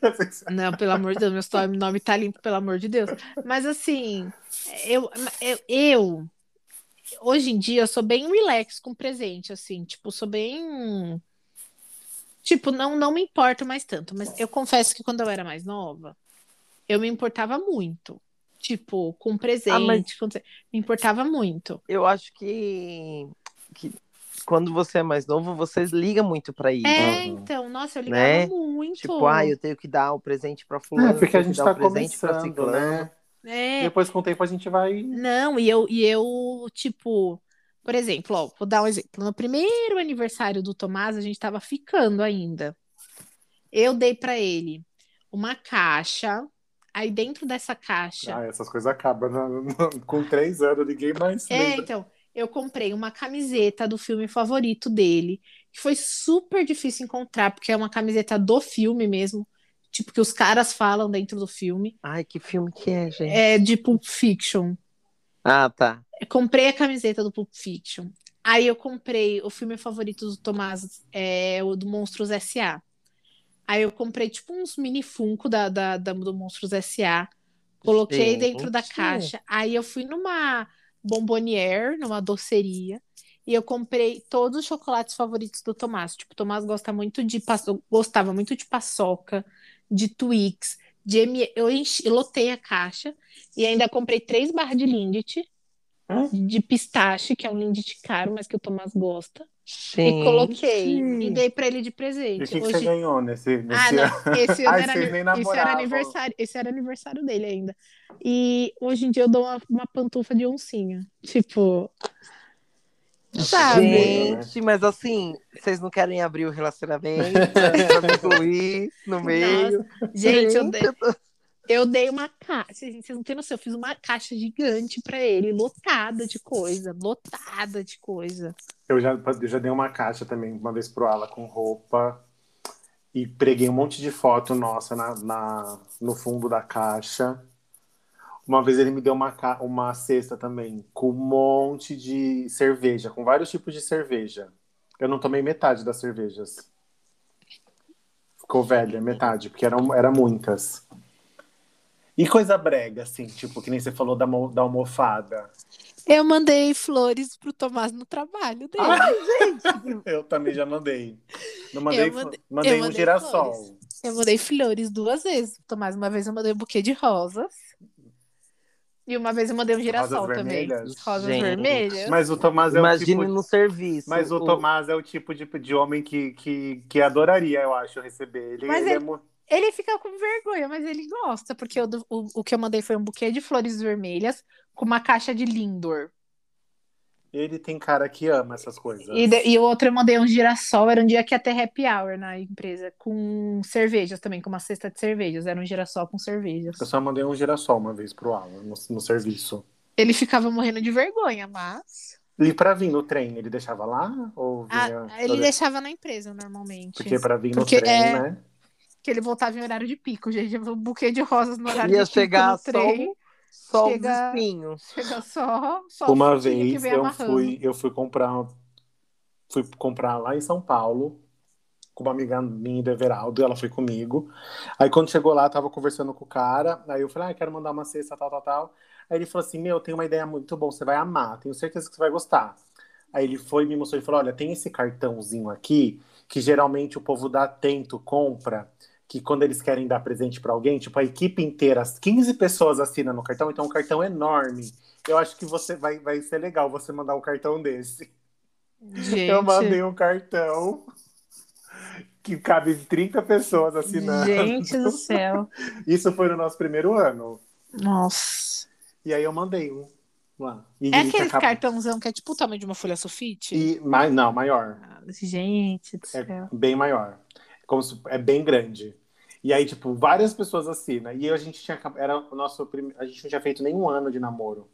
Não, pelo amor de Deus, meu nome- nome tá limpo, pelo amor de Deus. Mas assim, eu, eu, eu- hoje em dia eu sou bem relax com presente, assim, tipo, sou bem. Tipo, não, não me importo mais tanto, mas eu confesso que quando eu era mais nova, eu me importava muito. Tipo, com presente, Ah, mas- com- me importava muito. Eu acho que, que quando você é mais novo, você liga muito pra isso. É, então, nossa, eu ligava Né? muito. Tipo, ah, eu tenho que dar o presente pra fulano. É, porque a gente dar tá o presente pra ciclano. né? É, Depois, com o tempo, a gente vai... Não, e eu, e eu, tipo, por exemplo, ó, vou dar um exemplo. No primeiro aniversário do Tomás, a gente tava ficando ainda. Eu dei pra ele uma caixa, aí dentro dessa caixa. Ah, essas coisas acabam. né? Com três anos, ninguém mais É, lembra. então, eu comprei uma camiseta do filme favorito dele, que foi super difícil encontrar, porque é uma camiseta do filme mesmo, tipo, que os caras falam dentro do filme. Ai, que filme que é, gente? É de Pulp Fiction. Ah, tá. Eu comprei a camiseta do Pulp Fiction. Aí eu comprei o filme favorito do Tomás, é o do Monstros S.A. Aí eu comprei tipo uns mini Funko da, da, da- do Monstros S.A. Coloquei dentro da caixa. Aí eu fui numa Bomboniere, numa doceria, e eu comprei todos os chocolates favoritos do Tomás. Tipo, o Tomás gosta muito de gostava muito de paçoca, de Twix, de M... eu enchi, lotei a caixa e ainda comprei três barras de Lindt de pistache, que é um Lindt caro, mas que o Tomás gosta. Gente. E coloquei. E dei pra ele de E presente. o que, que Hoje... você ganhou nesse, nesse Ah, não. Esse, ano Ai, era, esse era aniversário. Esse era aniversário dele ainda. E hoje em dia eu dou uma, uma pantufa de oncinha. Tipo. Sabe? Gente. Gente, mas assim, vocês não querem abrir o relacionamento pra me incluir no meio? Gente, eu Gente, dei, eu dei uma caixa. Vocês não têm noção, eu fiz uma caixa gigante pra ele, lotada de coisa, lotada de coisa. Eu já, eu já dei uma caixa também, uma vez pro Ala com roupa. E preguei um monte de foto nossa na, na- no fundo da caixa. Uma vez ele me deu uma, uma cesta também, com um monte de cerveja, com vários tipos de cerveja. Eu não tomei metade das cervejas. Ficou velha, metade, porque eram, eram muitas. E coisa brega, assim, tipo, que nem você falou da, da almofada. Eu mandei flores pro Tomás no trabalho dele. Ai, gente! Eu também já mandei. Não mandei, Eu mandei- mandei eu um mandei girassol. flores. Eu mandei flores duas vezes pro Tomás. Uma vez eu mandei um buquê de rosas. E uma vez eu mandei um girassol Rosas também. vermelhas? Rosas Gente. vermelhas. Mas o Tomás é o Imagine tipo. no serviço. Mas o Tomás é o tipo de, de homem que, que, que adoraria, eu acho, receber. Ele, Mas ele é ele- mu- Ele fica com vergonha, mas ele gosta, porque eu o, o que eu mandei foi um buquê de flores vermelhas com uma caixa de Lindor. ele tem cara que ama essas coisas. E, de- e o outro eu mandei um girassol, era um dia que ia ter happy hour na empresa, com cervejas também, com uma cesta de cervejas. Era um girassol com cervejas. Eu só mandei um girassol uma vez pro Alan, no, no serviço. Ele ficava morrendo de vergonha, mas. E pra vir no trem, ele deixava lá? Ou vinha... Ah, ele deixava na empresa normalmente. Porque pra vir Porque no trem, é- né? Que ele voltava em horário de pico, gente. Um buquê de rosas no horário Ia de pico chegar no só, trem. só chega- os espinhos. Chega só, só o Uma vez vem eu amarrando. fui, eu fui comprar fui comprar lá em São Paulo com uma amiga minha do Everaldo, ela foi comigo. Aí quando chegou lá, tava conversando com o cara, aí eu falei, ah, quero mandar uma cesta, tal, tal, tal. Aí ele falou assim, meu, tem uma ideia muito boa, você vai amar, tenho certeza que você vai gostar. Aí ele foi e me mostrou e falou, olha, tem esse cartãozinho aqui, que geralmente o povo da Atento compra, que quando eles querem dar presente pra alguém, tipo, a equipe inteira, as 15 pessoas assinam no cartão, então é um cartão enorme. Eu acho que você vai, vai ser legal você mandar um cartão desse. Gente, Eu mandei um cartão que cabe 30 pessoas assinando. gente do céu. Isso foi no nosso primeiro ano. Nossa. E aí eu mandei um lá. E É ele aquele acaba- cartãozão que é tipo o tamanho de uma folha sulfite? E, mas, não, maior. Gente do É céu. bem maior. Como se- é bem grande. E aí, tipo, várias pessoas assinam. E a gente tinha era o nosso prim... a gente não tinha feito nenhum ano de namoro.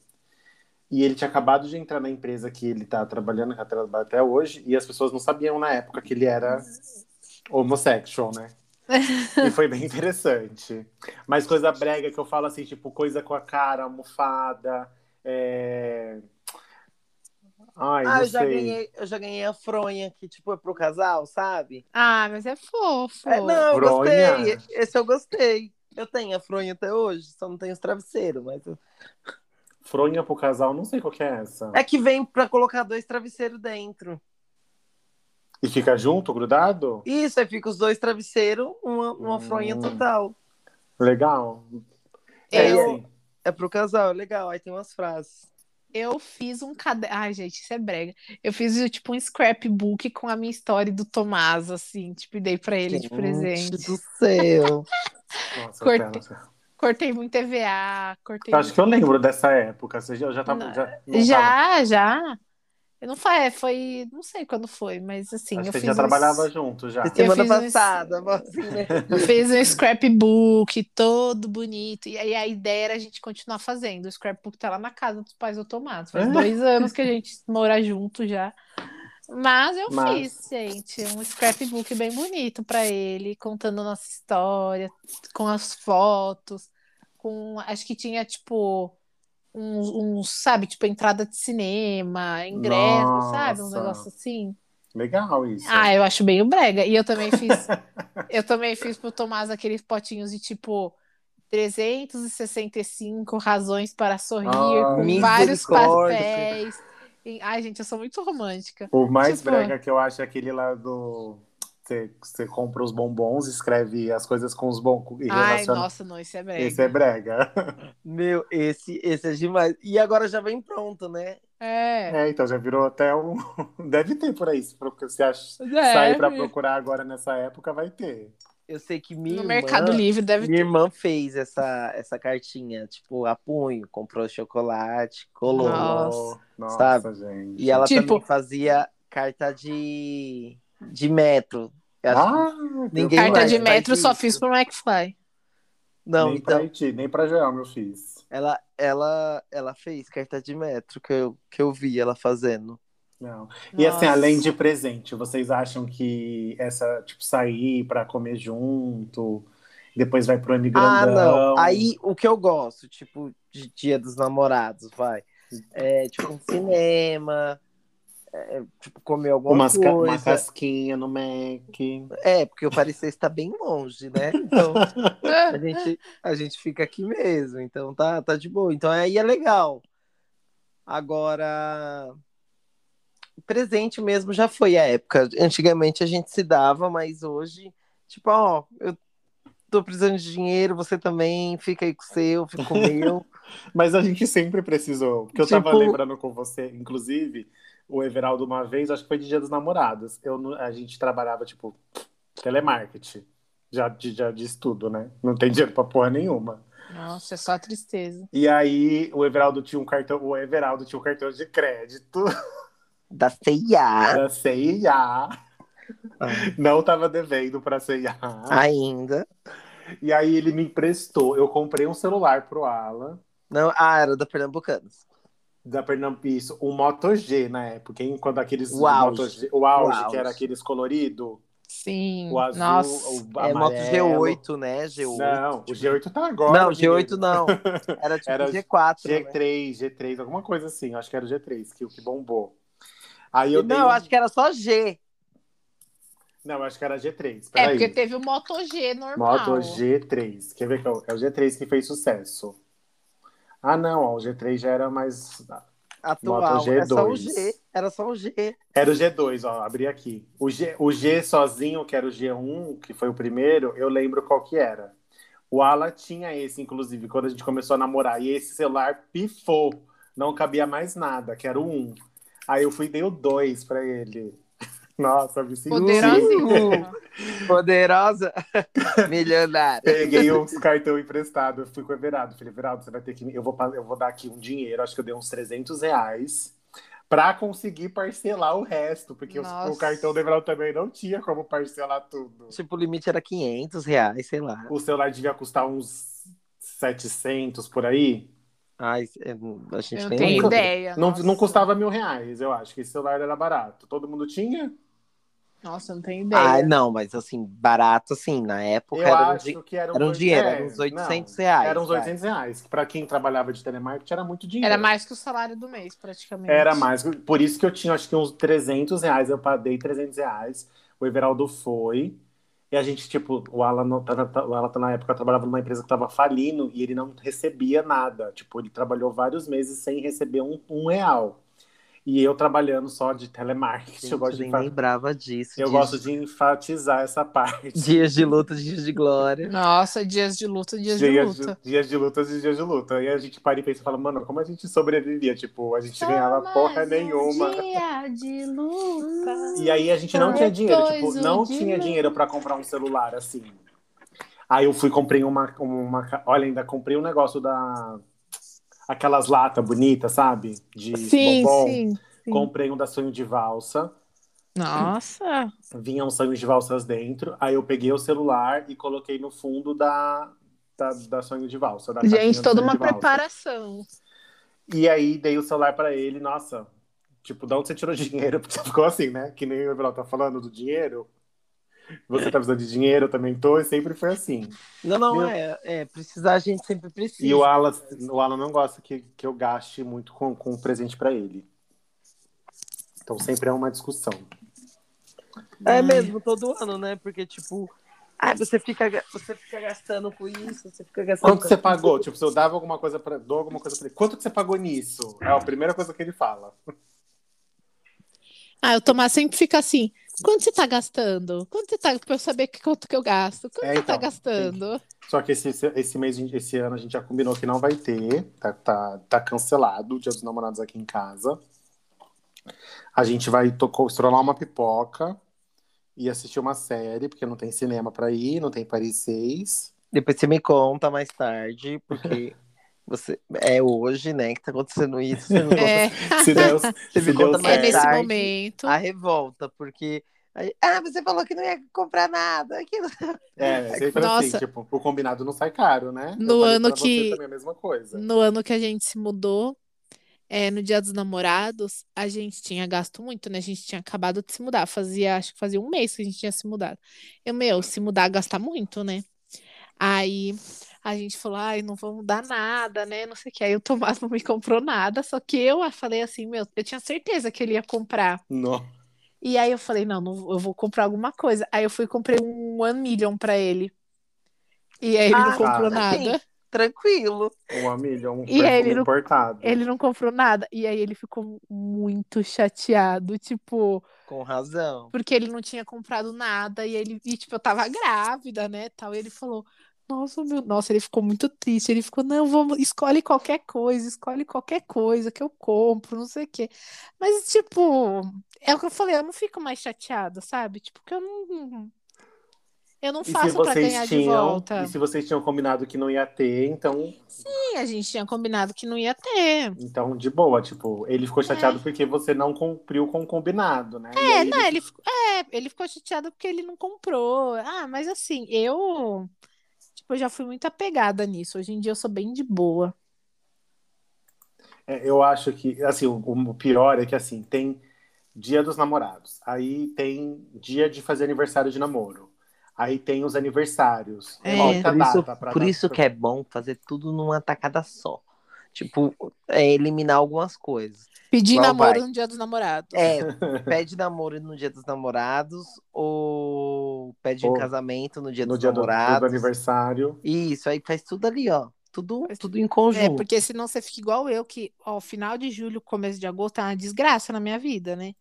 E ele tinha acabado de entrar na empresa que ele tá trabalhando, que trabalha até hoje, e as pessoas não sabiam na época que ele era homossexual, né? e foi bem interessante. Mas coisa brega que eu falo assim, tipo, coisa com a cara, almofada, é... Ai, Ah, não eu já, sei. ganhei, eu já ganhei a fronha, que tipo é pro casal, sabe? Ah, mas é fofo. É, não, eu Fronha? gostei. Esse eu gostei. Eu tenho a fronha até hoje, só não tenho os travesseiros, mas. eu- Fronha pro casal, não sei qual que é essa. É que vem pra colocar dois travesseiros dentro. E fica junto, grudado? Isso, aí fica os dois travesseiros, uma, uma fronha Hum. total. Legal. É, Eu- assim, É pro casal, é legal. Aí tem umas frases. Eu fiz um caderno. Ai, gente, isso é brega. Eu fiz tipo um scrapbook com a minha história do Tomás, assim, tipo, e dei pra ele de Gente presente. do céu. Nossa, Cortei. pena. Cortei muito EVA, cortei. Eu acho que eu lembro dessa época. Você já, eu já tava. Não, Já, Já, já. Eu não foi, foi, não sei quando foi, mas assim, Acho eu que a fiz gente já uns- trabalhava junto já. E semana um- passada, assim, né? Eu fiz um scrapbook todo bonito. E aí a ideia era a gente continuar fazendo. O scrapbook tá lá na casa dos pais do Tomás. Faz É. dois anos que a gente mora junto já. Mas eu Mas- fiz, gente, um scrapbook bem bonito pra ele, contando nossa história, com as fotos, com acho que tinha tipo uns, uns, sabe, tipo entrada de cinema, ingresso, sabe, um Nossa. negócio assim. Legal isso. Ah, eu acho meio brega. E eu também fiz. eu também fiz pro Tomás aqueles potinhos de tipo 365 razões para sorrir, Ah, com vários papéis. Ai, gente, eu sou muito romântica. O mais Tipo- brega que eu acho é aquele lá do. Você, você compra os bombons, escreve as coisas com os bombons e Ai, relaciona. nossa, não, isso é brega. Esse é brega. Meu, esse, esse é demais. E agora já vem pronto, né? É. É, então já virou até um. Deve ter por aí. Se você acha, Deve. sair pra procurar agora nessa época, vai ter. Eu sei que minha No irmã, Mercado Livre deve minha ter. irmã fez essa, essa cartinha, tipo, a punho, comprou chocolate, colou. Nossa. Nossa, Sabe? gente. E ela Tipo- também fazia carta de, de metro. Ah, ninguém Carta de faz metro só isso. fiz pro McFly. Não, nem então, pra Haiti, nem pra Joelma eu fiz. ela, ela, ela fez carta de metro que eu, que eu vi ela fazendo. Não. E assim, Nossa. além de presente, vocês acham que essa, tipo, sair pra comer junto, depois vai pro M Ah, grandão? não. Aí o que eu gosto, tipo, de dia dos namorados, vai. É tipo um cinema, é, tipo, comer alguma Umas ca- uma coisa. casquinha no Mac. É, porque o parecer está bem longe, né? Então a gente, a gente fica aqui mesmo, então tá, tá de boa. Então aí é legal. Agora, presente mesmo já foi a época. Antigamente a gente se dava, mas hoje, tipo, ó, eu tô precisando de dinheiro, você também, fica aí com o seu, fica com o meu. Mas a gente sempre precisou. Porque eu Tipo- tava lembrando com você, inclusive, o Everaldo uma vez, acho que foi de Dia dos Namorados. Eu, a gente trabalhava, tipo, telemarketing. Já já de estudo, né? Não tem dinheiro pra porra nenhuma. Nossa, é só tristeza. E aí o Everaldo tinha um cartão, o Everaldo tinha um cartão de crédito Da CIA da CIA. Ah. Não tava devendo pra CIA. ainda. E aí ele me emprestou. Eu comprei um celular pro Alan. Não, ah, era da Pernambucanos. Da Pernampiço, o Moto G na época, hein? Quando aqueles O auge. Moto G, o auge, O auge. que era aqueles colorido, Sim. o azul, Nossa. o É moto amarelo. G8, né? G8. Não, o G8 tá agora. Não, G8 menino. não. Era tipo Era G4. né? G3, G3, alguma coisa assim. Acho que era o G3 que, que bombou. Aí eu não, dei eu acho que era só G. Não, acho que era G3. É, Peraí. porque teve o Moto G normal. Moto G3. Quer ver que é o é o G3 que fez sucesso. Ah, não, o G3 já era mais. Atual. Moto É só o G2. G. Era só o G. Era o G2, ó, abri aqui. O G, o G sozinho, que era o G1, que foi o primeiro, eu lembro qual que era. O Ala tinha esse, inclusive, quando a gente começou a namorar. E esse celular pifou. Não cabia mais nada, que era o 1. Aí eu fui e dei o 2 pra ele. Nossa, me senti. Poderosinho. Poderosa. Milionária. Peguei uns cartão emprestado, eu fui com o Everaldo. Falei, Everaldo, você vai ter que. Eu vou, eu vou dar aqui um dinheiro, acho que eu dei uns 300 reais, pra conseguir parcelar o resto, porque Nossa. o cartão do Everaldo também não tinha como parcelar tudo. Tipo, o limite era 500 reais, sei lá. O celular devia custar uns 700 por aí. Ai, é, a gente Eu nem tenho ideia. Não, nossa. não custava mil reais, eu acho que esse celular era barato. Todo mundo tinha? Nossa, eu não tenho ideia. Ah, não, mas assim, barato assim, na época Eu era um, acho di- que era, era um dinheiro, é, era uns 800 não, reais. Era uns vai. 800 reais. que Pra quem trabalhava de telemarketing era muito dinheiro. Era mais que o salário do mês, praticamente. Era mais. Por isso que eu tinha, acho que uns 300 reais. Eu paguei 300 reais. O Everaldo foi. E a gente, tipo, o Alan, tá- tá- o Alan tá, na época trabalhava numa empresa que tava falindo e ele não recebia nada. Tipo, ele trabalhou vários meses sem receber um, um real. E eu trabalhando só de telemarketing. Gente, eu gosto, de, nem enfa- lembrava disso. eu gosto de enfatizar essa parte. dias de luta, dias de glória. Nossa, dias de luta, dias de Dias luta. de, dias de lutas e dias de luta. Aí a gente para e pensa e fala, mano, como a gente sobrevivia? Tipo, a gente Só ganhava porra um nenhuma. dia de luta. E aí a gente não tinha dinheiro, tipo, não de tinha novo. dinheiro pra comprar um celular assim. Aí eu fui comprei uma, uma, olha, ainda comprei um negócio da aquelas latas bonitas, sabe? De Sim, bombom. sim, sim. Comprei um da sonho de valsa, Nossa. vinha um sonho de valsas dentro. Aí eu peguei o celular e coloquei no fundo da da, da sonho de valsa. da Gente, toda uma preparação. E aí dei o celular pra ele, nossa. Tipo, de onde você tirou dinheiro? Porque você ficou assim, né? Que nem o Everal tá falando do dinheiro. Você tá precisando de dinheiro, eu também tô, e sempre foi assim. Não, não, Meu- é, é. Precisar a gente sempre precisa. E o Alan, o Alan não gosta que, que eu gaste muito com, com um presente pra ele. Então sempre é uma discussão. É mesmo, todo ano, né? Porque, tipo, ah, você fica, você fica gastando com isso, você fica gastando. Quanto com você pagou? Tipo, se eu dava alguma coisa para dou alguma coisa pra ele. Quanto que você pagou nisso? É a primeira coisa que ele fala. Ah, o Tomás sempre fica assim. Quanto você tá gastando? Quanto você tá, pra eu saber que- quanto que eu gasto? Quanto É, você tá então, gastando? Só que esse, esse mês, esse ano, a gente já combinou que não vai ter. Tá, tá, tá cancelado o Dia dos Namorados aqui em casa. A gente vai tocar, estourar uma pipoca e assistir uma série, porque não tem cinema pra ir, não tem Paris 6. Depois você me conta mais tarde, porque você é hoje, né, que tá acontecendo isso. Você conta, É, Se Deus, Você se mais é nesse tarde. momento. a revolta, porque aí, ah, você falou que não ia comprar nada. Aquilo. É, sempre Nossa. assim, tipo, o combinado não sai caro, né? No ano que- também a mesma coisa. No ano que a gente se mudou, é, no Dia dos Namorados, a gente tinha gasto muito, né? A gente tinha acabado de se mudar. Fazia, acho que fazia um mês que a gente tinha se mudado. Eu, meu, se mudar, gasta muito, né? Aí a gente falou, ai, não vamos dar nada, né? Não sei o que. Aí o Tomás não me comprou nada, só que eu falei assim, meu, eu tinha certeza que ele ia comprar. Não. E aí eu falei, não, não eu vou comprar alguma coisa. Aí eu fui e comprei um One Million pra ele. E aí ele Ah, não comprou nada. Tranquilo. Um milhão, um E ele não- importado. Ele não comprou nada. E aí ele ficou muito chateado, tipo, Com razão. porque ele não tinha comprado nada. E ele, e, tipo, eu tava grávida, né? Tal. E ele falou, nossa, meu, nossa, ele ficou muito triste. Ele ficou, não, vamos, escolhe qualquer coisa, escolhe qualquer coisa que eu compro, não sei o quê. Mas, tipo, é o que eu falei, eu não fico mais chateada, sabe? Tipo, porque eu não. Eu não faço vocês ganhar de tinham, volta. e se vocês tinham combinado que não ia ter, então, Sim, a gente tinha combinado que não ia ter. então de boa, tipo, ele ficou chateado porque você não cumpriu com o combinado, né? É, não, ele, ficou- é, ele ficou chateado porque ele não comprou. Ah, mas assim, eu, tipo, eu já fui muito apegada nisso. Hoje em dia eu sou bem de boa. É, eu acho que, assim, o, o pior é que, assim, tem dia dos namorados, aí tem dia de fazer aniversário de namoro, aí tem os aniversários, É. Por isso, por dar- isso que é bom fazer tudo numa tacada só. Tipo, é eliminar algumas coisas. Pedir Qual namoro vai? no dia dos namorados. É, pede namoro no dia dos namorados, ou pede Ou em casamento no dia no dos dia do, do namorados. aniversário. Isso, aí faz tudo ali, ó. Tudo, Faz- tudo em É, conjunto. porque senão você fica igual eu, que ó, final de julho, começo de agosto, é uma desgraça na minha vida, né?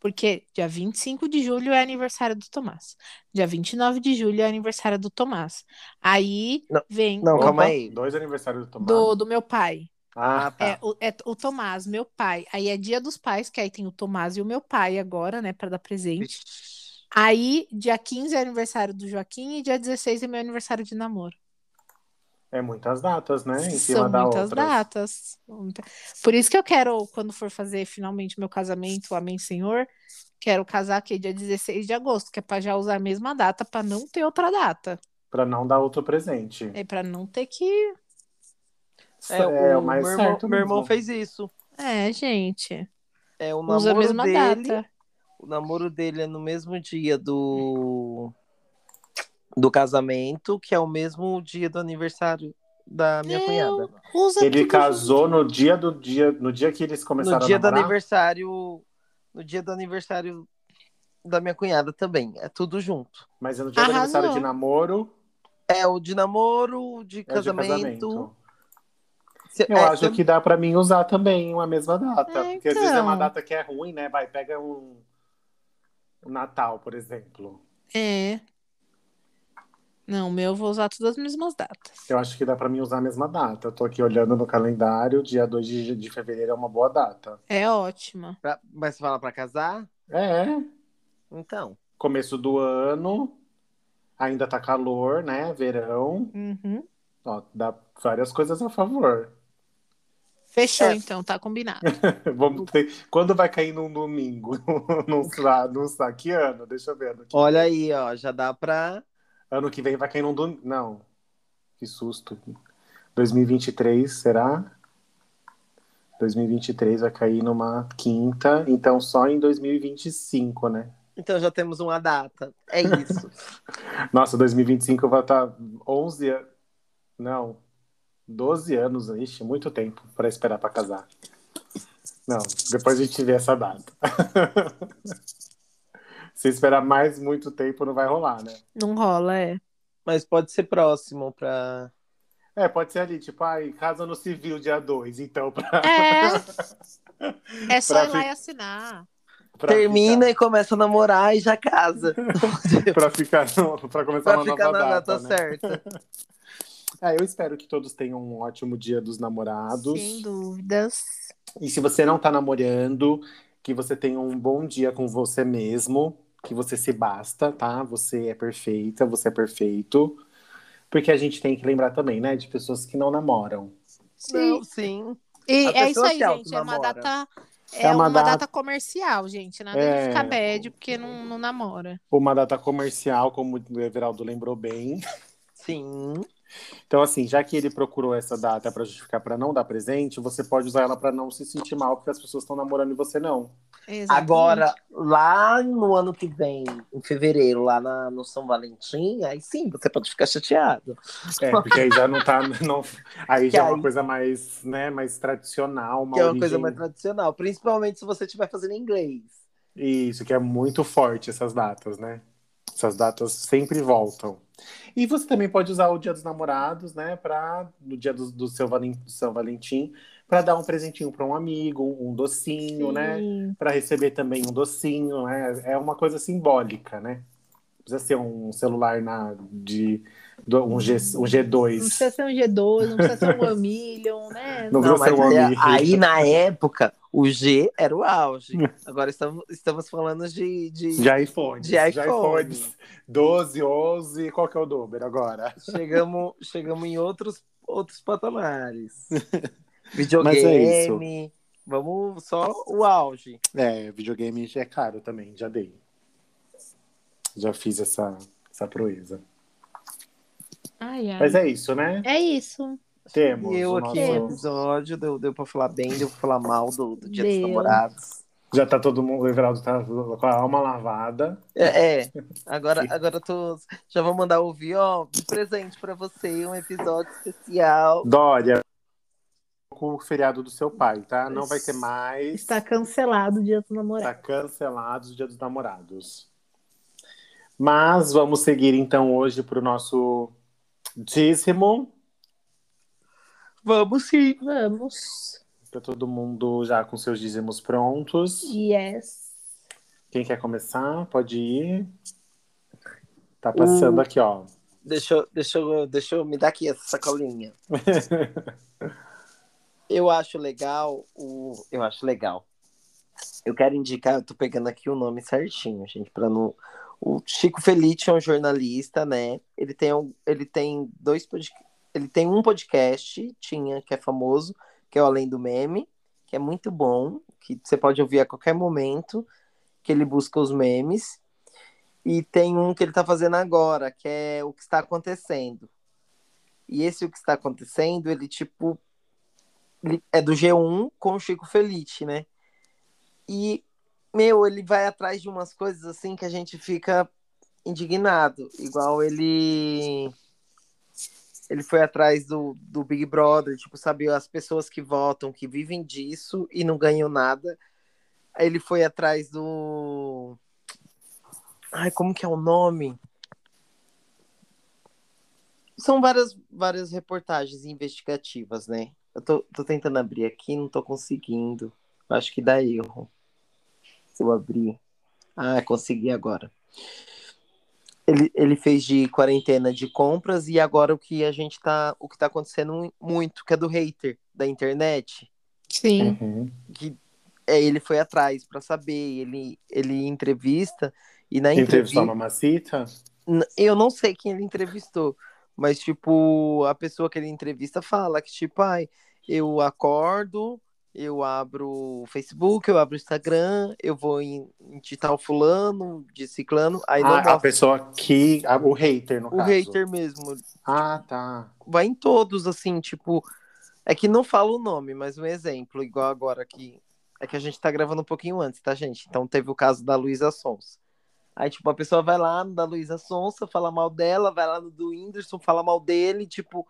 Porque dia 25 de julho é aniversário do Tomás. Dia 29 de julho é aniversário do Tomás. Aí Não, vem não, o- calma aí. Dois aniversários do Tomás. do, do meu pai. Ah, tá. É o, é o Tomás, meu pai. Aí é dia dos pais, que aí tem o Tomás e o meu pai agora, né, para dar presente. Aí, dia 15 é aniversário do Joaquim e dia 16 é meu aniversário de namoro. É muitas datas, né? Em cima São da muitas outras. datas. Por isso que eu quero, quando for fazer finalmente meu casamento, amém, Senhor, quero casar aqui dia 16 de agosto, que é para já usar a mesma data, para não ter outra data. Pra não dar outro presente. É para não ter que. É, o, mais meu, irmão, certo meu irmão fez isso. É, gente. É, o Usa a namoro mesma dele, data. O namoro dele é no mesmo dia do do casamento, que é o mesmo dia do aniversário da minha Não, cunhada. Usa Ele casou junto. no dia do dia, no dia que eles começaram No dia a do namorar. aniversário, no dia do aniversário da minha cunhada também, é tudo junto. Mas é no dia do Arrasou. aniversário de namoro, É o de namoro, o de é de casamento. casamento. Se- Eu é, acho se- que dá pra mim usar também uma mesma data. É, porque às vezes é uma então. data que é ruim, né? Vai, pega um Natal, por exemplo. É. Não, o meu eu vou usar todas as mesmas datas. Eu acho que dá pra mim usar a mesma data. Eu tô aqui olhando no calendário, dia 2 de, de fevereiro é uma boa data. É ótima. pra- mas você fala pra casar? É, Então. começo do ano, ainda tá calor, né? Verão. Uhum. Ó, dá várias coisas a favor. Fechou, É. então, tá combinado. Vamos ter... Quando vai cair num domingo? num sa- Que ano? Deixa eu ver. Ano que, Olha aí, ó, já dá pra. ano que vem vai cair num domingo. Não. Que susto. 2023, será? 2023 vai cair numa quinta, então só em 2025, né? Então já temos uma data. É isso. Nossa, 2025 vai estar 11 anos. Não, 12 anos, ixi, muito tempo para esperar para casar. Não, depois a gente vê essa data. Se esperar mais muito tempo, não vai rolar, né? Não rola, é. Mas pode ser próximo pra. É, pode ser ali, tipo, ai, casa no civil dia 2, então, pra, É. É só Pra ir lá fi- e assinar. Pra Termina e começa a namorar e já casa. Ficar, pra, ficar no, pra começar pra uma ficar nova na data, data né? certa. Ah, eu espero que todos tenham um ótimo dia dos namorados. Sem dúvidas. E se você não tá namorando, que você tenha um bom dia com você mesmo, que você se basta, tá? Você é perfeita, você é perfeito. Porque a gente tem que lembrar também, né, de pessoas que não namoram. Não, sim. E A é isso aí, gente. É uma data. É, É uma uma, data- data... comercial, gente. Nada É. de ficar bad porque não, não namora. Uma data comercial, como o Everaldo lembrou bem. Sim. Então, assim, já que ele procurou essa data para justificar para não dar presente, você pode usar ela para não se sentir mal, porque as pessoas estão namorando e você não. Exatamente. Agora, lá no ano que vem, em fevereiro, lá na- no São Valentim, aí sim, você pode ficar chateado. É, porque aí já não tá. Não, aí já é Que uma aí- coisa mais, né, mais tradicional, uma Que é uma origem- coisa mais tradicional, principalmente se você estiver fazendo inglês. Isso, que é muito forte essas datas, né? Essas datas sempre voltam. E você também pode usar o Dia dos Namorados, né, para no dia do, do seu Valen- do São Valentim, para dar um presentinho para um amigo, um docinho, né? Sim. Para receber também um docinho, né? É uma coisa simbólica, né? Não Precisa ser um celular na, de um, G, um G2. Não precisa ser um G2, não precisa ser um One Million, né? Não Não, mas um amigo. aí, na época, o G era o auge. Agora estamos, estamos falando de, de... De iPhone. De iPhone. 12, 11, qual que é o dobro agora? Chegamos, chegamos em outros, outros patamares. É. Videogame. Vamos só o auge. É, videogame já é caro também, já dei. Já fiz essa, essa proeza. Ai, ai. Mas é isso, né? É isso. Temos. E eu o aqui nosso- no episódio, deu, deu pra falar bem, deu pra falar mal do, do Dia Deu. dos Namorados. Já tá todo mundo, o Everaldo tá com a alma lavada. É, é. agora, agora tô. Já vou mandar ouvir, ó, de presente pra você, um episódio especial. Dória, com o feriado do seu pai, tá? Não vai ter mais. Está cancelado o dia do namorado. Tá cancelado o Dia dos Namorados. Mas vamos seguir então hoje pro nosso dízimo. Vamos sim. Vamos. Tá todo mundo já com seus dízimos prontos. Yes. Quem quer começar? Pode ir. Tá passando O- aqui, ó. Deixa, eu- deixa, eu- deixa eu me dar aqui essa sacolinha. Eu acho legal o. Eu acho legal. Eu quero indicar, eu tô pegando aqui o nome certinho, gente, para não. O Chico Felice é um jornalista, né? Ele tem, um, ele tem dois podcasts. Ele tem um podcast, tinha, que é famoso, que é o Além do Meme, que é muito bom, que você pode ouvir a qualquer momento, que ele busca os memes. E tem um que ele tá fazendo agora, que é o que está acontecendo. E esse o que está acontecendo, ele tipo ele é do G1 com o Chico Felice, né? E meu, ele vai atrás de umas coisas assim que a gente fica indignado, igual ele ele foi atrás do, do Big Brother, tipo, sabe, as pessoas que votam, que vivem disso e não ganham nada. Ele foi atrás do Ai, como que é o nome? São várias, várias reportagens investigativas, né? Eu tô, tô tentando abrir aqui, não tô conseguindo. Acho que dá erro. Se eu abrir. Ah, consegui agora. Ele, ele fez de quarentena de compras e agora o que a gente tá. O que tá acontecendo muito, que é do hater da internet Sim. Uhum. que é, ele foi atrás para saber, ele, ele entrevista e na entrevista uma macita? N- eu não sei quem ele entrevistou, mas tipo, a pessoa que ele entrevista fala que tipo, ai, eu acordo, eu abro o Facebook, eu abro o Instagram, eu vou em, em de tal fulano, de ciclano, aí não Ah, a pessoa que. o hater, no o caso. hater mesmo, Ah, tá. vai em todos, assim, tipo. É que não fala o nome, mas um exemplo, igual agora aqui. É que a gente tá gravando um pouquinho antes, tá, gente? Então teve o caso da Luísa Sonsa. Aí, tipo, a pessoa vai lá no da Luísa Sonsa, fala mal dela, vai lá no do Whindersson, fala mal dele, tipo,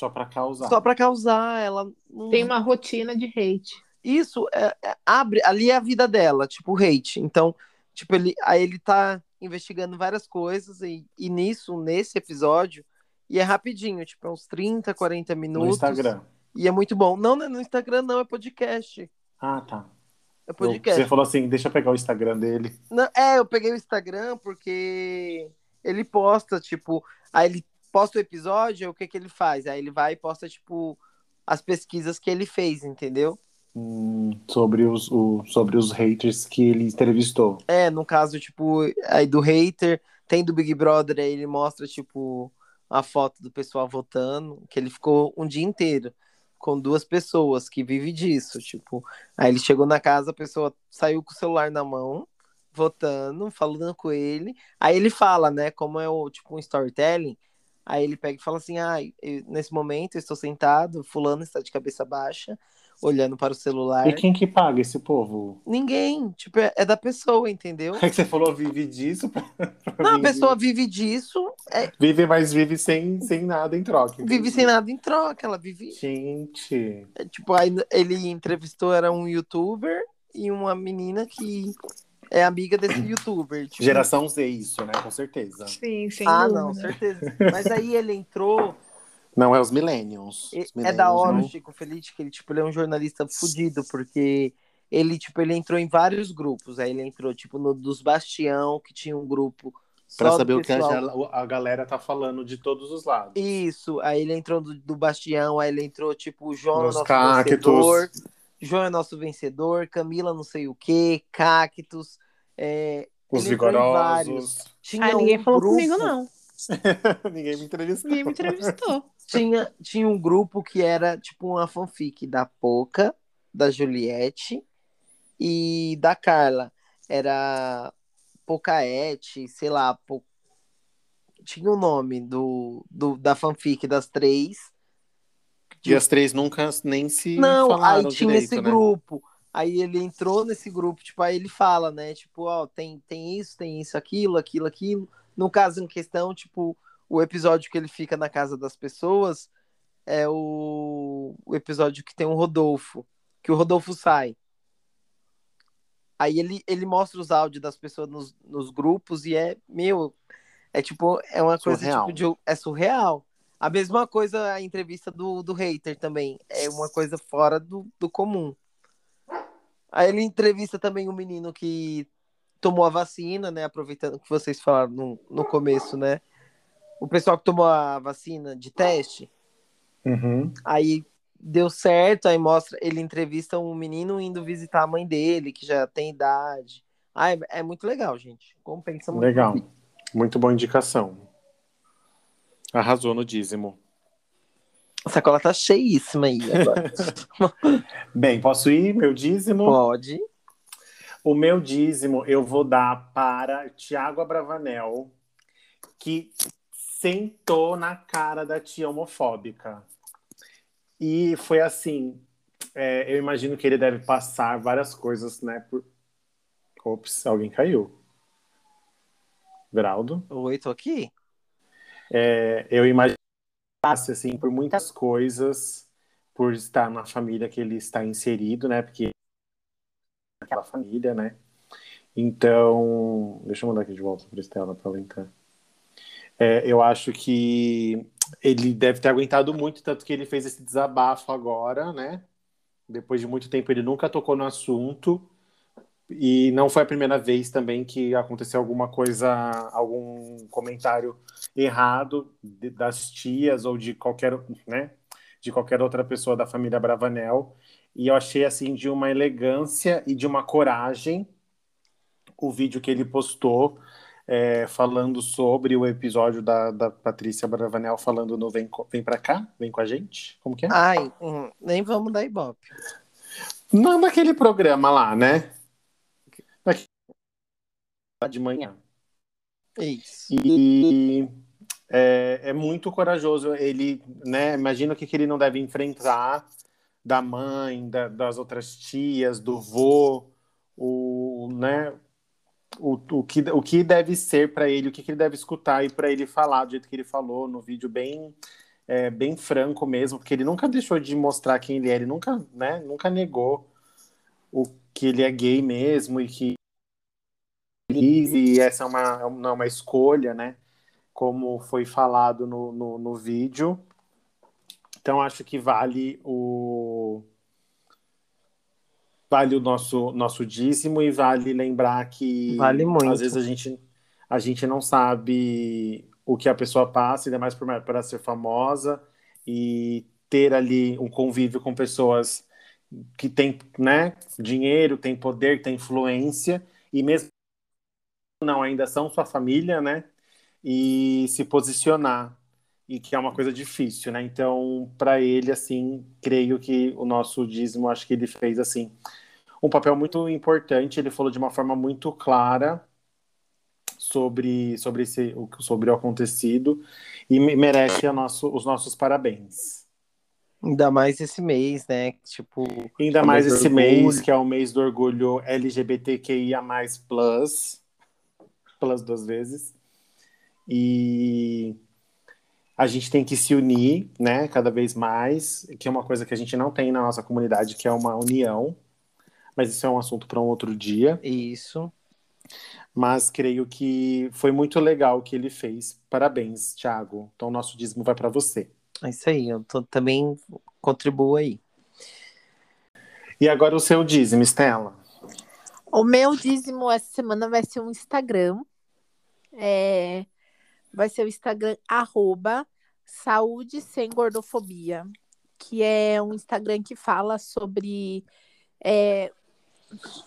Só pra causar. só pra causar. Ela não... Tem uma rotina de hate. Isso é- é- abre, ali é a vida dela, tipo, hate. Então, tipo, ele, aí ele tá investigando várias coisas e, e nisso, nesse episódio, e é rapidinho, tipo, é uns 30, 40 minutos. No Instagram. E é muito bom. Não, não é no Instagram, não, é podcast. Ah, tá. É podcast. Você falou assim, deixa eu pegar o Instagram dele. Não, é, eu peguei o Instagram porque ele posta, tipo, aí ele posta o episódio, o que que ele faz? Aí ele vai e posta, tipo, as pesquisas que ele fez, entendeu? Hum, sobre, os, o, sobre os haters que ele entrevistou. É, no caso, tipo, aí do hater, tem do Big Brother, aí ele mostra, tipo, a foto do pessoal votando, que ele ficou um dia inteiro com duas pessoas que vivem disso, tipo, aí ele chegou na casa, a pessoa saiu com o celular na mão, votando, falando com ele, aí ele fala, né, como é o, tipo, um storytelling, aí ele pega e fala assim, ah, eu- nesse momento eu estou sentado, fulano está de cabeça baixa, olhando para o celular, E quem que paga esse povo? ninguém, tipo, é, é da pessoa, entendeu? É que você falou vive disso. pra- pra Não, a pessoa vive disso, é, Vive, mas vive sem, sem nada em troca. vive entendi. sem nada em troca, ela vive Gente. É, Tipo, aí ele entrevistou, era um youtuber e uma menina que é amiga desse youtuber. tipo- Geração Z, isso, né? Com certeza. Sim, sem Ah, dúvida. não, certeza. Mas aí ele entrou. Não, é os millennials. É da hora o Chico Feliz, que ele, tipo, ele é um jornalista fudido, porque ele, tipo, ele entrou em vários grupos. Aí ele entrou, tipo, no dos Bastião, que tinha um grupo. Pra saber o que a, galera tá falando de todos os lados. Isso, aí ele entrou do, do Bastião, aí ele entrou, tipo, o João é Nos nosso vencedor. João é nosso vencedor, Camila não sei o que, Cactus. É, Os vigorosos. vários. Tinha Ah, ninguém um falou grupo, comigo, não. Ninguém me entrevistou. Ninguém me entrevistou. Tinha, tinha um grupo que era tipo uma fanfic da Poca, da Juliette e da Carla. Era Pocaete, sei lá, Po- tinha o nome do, do, da fanfic das três. E as três nunca nem se Não, aí tinha direito, esse né? grupo. Aí ele entrou nesse grupo, tipo, aí ele fala, né? Tipo, ó, tem, tem isso, tem isso, aquilo, aquilo, aquilo. No caso em questão, tipo, o episódio que ele fica na casa das pessoas é o, o episódio que tem o Rodolfo, que o Rodolfo sai. Aí ele, ele mostra os áudios das pessoas nos, nos grupos e é, meu, é tipo, é uma coisa Surreal. tipo de, é surreal. A mesma coisa a entrevista do, do hater também. É uma coisa fora do, do comum. Aí ele entrevista também um menino que tomou a vacina, né? Aproveitando que vocês falaram no, no começo, né? O pessoal que tomou a vacina de teste, Uhum. aí deu certo, aí mostra, ele entrevista um menino indo visitar a mãe dele, que já tem idade. Ah, é, é muito legal, gente. Compensa muito. Legal. Muito boa indicação. Arrasou no dízimo. A sacola tá cheíssima aí agora. Bem, posso ir? Meu dízimo? Pode. O meu dízimo eu vou dar para Tiago Abravanel, que sentou na cara da tia homofóbica. E foi assim, é, eu imagino que ele deve passar várias coisas, né? Por... Ops, alguém caiu. Veraldo? Oi, tô aqui. É, eu imagino assim, por muitas coisas, por estar na família que ele está inserido, né? Porque aquela família, né? Então, deixa eu mandar aqui de volta para Estela para ela entrar. É, eu acho que ele deve ter aguentado muito, tanto que ele fez esse desabafo agora, né? Depois de muito tempo, ele nunca tocou no assunto. E não foi a primeira vez também que aconteceu alguma coisa, algum comentário errado de- das tias ou de qualquer, né? De qualquer outra pessoa da família Bravanel. E eu achei assim de uma elegância e de uma coragem o vídeo que ele postou é, falando sobre o episódio da, da Patrícia Bravanel falando no Vem, Vem Pra Cá, Vem Com a Gente, como que é? Ai, hum, nem vamos dar ibope. Não naquele programa lá, né? De manhã. Isso. E é, é muito corajoso. Ele, né? Imagina o que, que ele não deve enfrentar da mãe, da- das outras tias, do vô, o, né? O, o, que, o que deve ser para ele, o que, que ele deve escutar e para ele falar do jeito que ele falou no vídeo, bem, é, bem franco mesmo, porque ele nunca deixou de mostrar quem ele é, ele nunca, né? Nunca negou o que ele é gay mesmo e que e essa é uma, não é uma escolha, né? Como foi falado no, no, no vídeo. Então acho que vale o vale o nosso, nosso dízimo e vale lembrar que Vale muito. às vezes a gente, a gente não sabe o que a pessoa passa, ainda mais para ser famosa e ter ali um convívio com pessoas que têm né, dinheiro, têm poder, têm influência, e mesmo não ainda são sua família, né? E se posicionar, e que é uma coisa difícil, né? Então, para ele, assim, creio que o nosso dízimo, acho que ele fez, assim, um papel muito importante, ele falou de uma forma muito clara sobre, sobre, esse, o- sobre o acontecido, e me- merece nosso, os nossos parabéns. Ainda mais esse mês, né? Tipo, Ainda É mais esse orgulho. mês, que é o mês do orgulho LGBTQIA+, plus duas vezes. E a gente tem que se unir, né, cada vez mais, que é uma coisa que a gente não tem na nossa comunidade, que é uma união. Mas isso é um assunto para um outro dia. isso. Mas creio que foi muito legal o que ele fez. Parabéns, Thiago. Então, nosso dízimo vai para você. É isso aí. Eu tô- também contribuo aí. E agora o seu dízimo, Stella. O meu dízimo essa semana vai ser um Instagram. É, vai ser o Instagram arroba saúde sem gordofobia, que é um Instagram que fala sobre. É,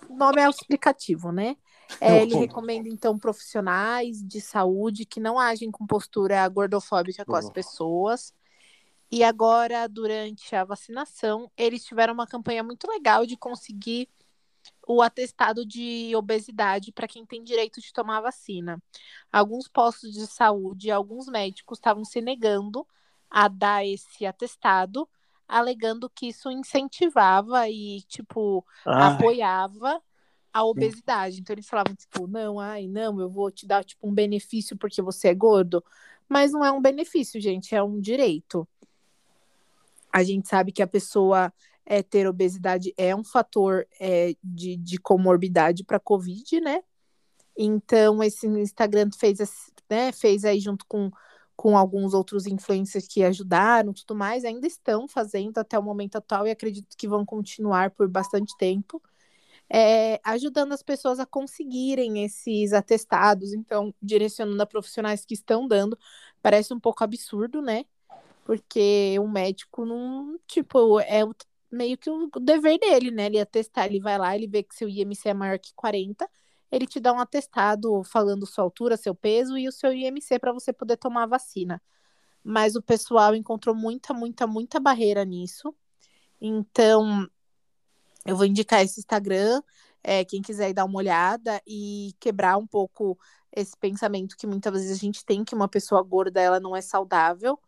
o nome é explicativo, né? É, ele recomenda, então, profissionais de saúde que não agem com postura gordofóbica com as pessoas. E agora, durante a vacinação, eles tiveram uma campanha muito legal de conseguir o atestado de obesidade para quem tem direito de tomar vacina. Alguns postos de saúde, alguns médicos estavam se negando a dar esse atestado, alegando que isso incentivava e, tipo, apoiava a obesidade. Então eles falavam, tipo, não, ai, não, eu vou te dar, tipo, um benefício porque você é gordo. Mas não é um benefício, gente, é um direito. A gente sabe que a pessoa é, ter obesidade é um fator é, de, de comorbidade para Covid, né? Então, esse Instagram fez, né, fez aí junto com, com alguns outros influencers que ajudaram tudo mais, ainda estão fazendo até o momento atual e acredito que vão continuar por bastante tempo, é, ajudando as pessoas a conseguirem esses atestados, então, direcionando a profissionais que estão dando. Parece um pouco absurdo, né? Porque o médico não, tipo, é o- meio que o dever dele, né? Ele atestar, ele vai lá, ele vê que seu IMC é maior que 40, ele te dá um atestado falando sua altura, seu peso e o seu IMC para você poder tomar a vacina. Mas o pessoal encontrou muita, muita, muita barreira nisso. Então, eu vou indicar esse Instagram, é, quem quiser dar uma olhada e quebrar um pouco esse pensamento que muitas vezes a gente tem que uma pessoa gorda ela não é saudável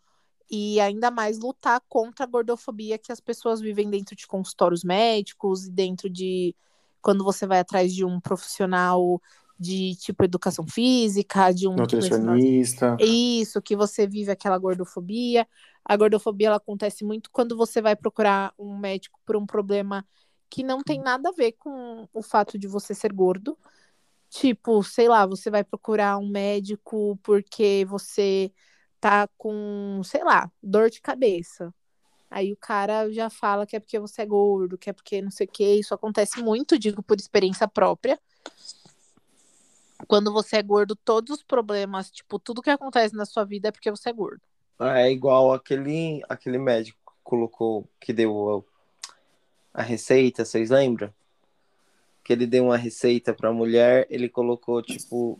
e ainda mais lutar contra a gordofobia que as pessoas vivem dentro de consultórios médicos e dentro de quando você vai atrás de um profissional de tipo educação física, de um Nutricionista. isso, que você vive aquela gordofobia. A gordofobia ela acontece muito quando você vai procurar um médico por um problema que não tem nada a ver com o fato de você ser gordo. Tipo, sei lá, você vai procurar um médico porque você tá com, sei lá, dor de cabeça. Aí o cara já fala que é porque você é gordo, que é porque não sei o que. Isso acontece muito, digo por experiência própria. Quando você é gordo, todos os problemas, tipo, tudo que acontece na sua vida é porque você é gordo. é igual aquele, aquele médico que colocou, que deu a, a receita, vocês lembram? Que ele deu uma receita pra mulher, ele colocou, tipo,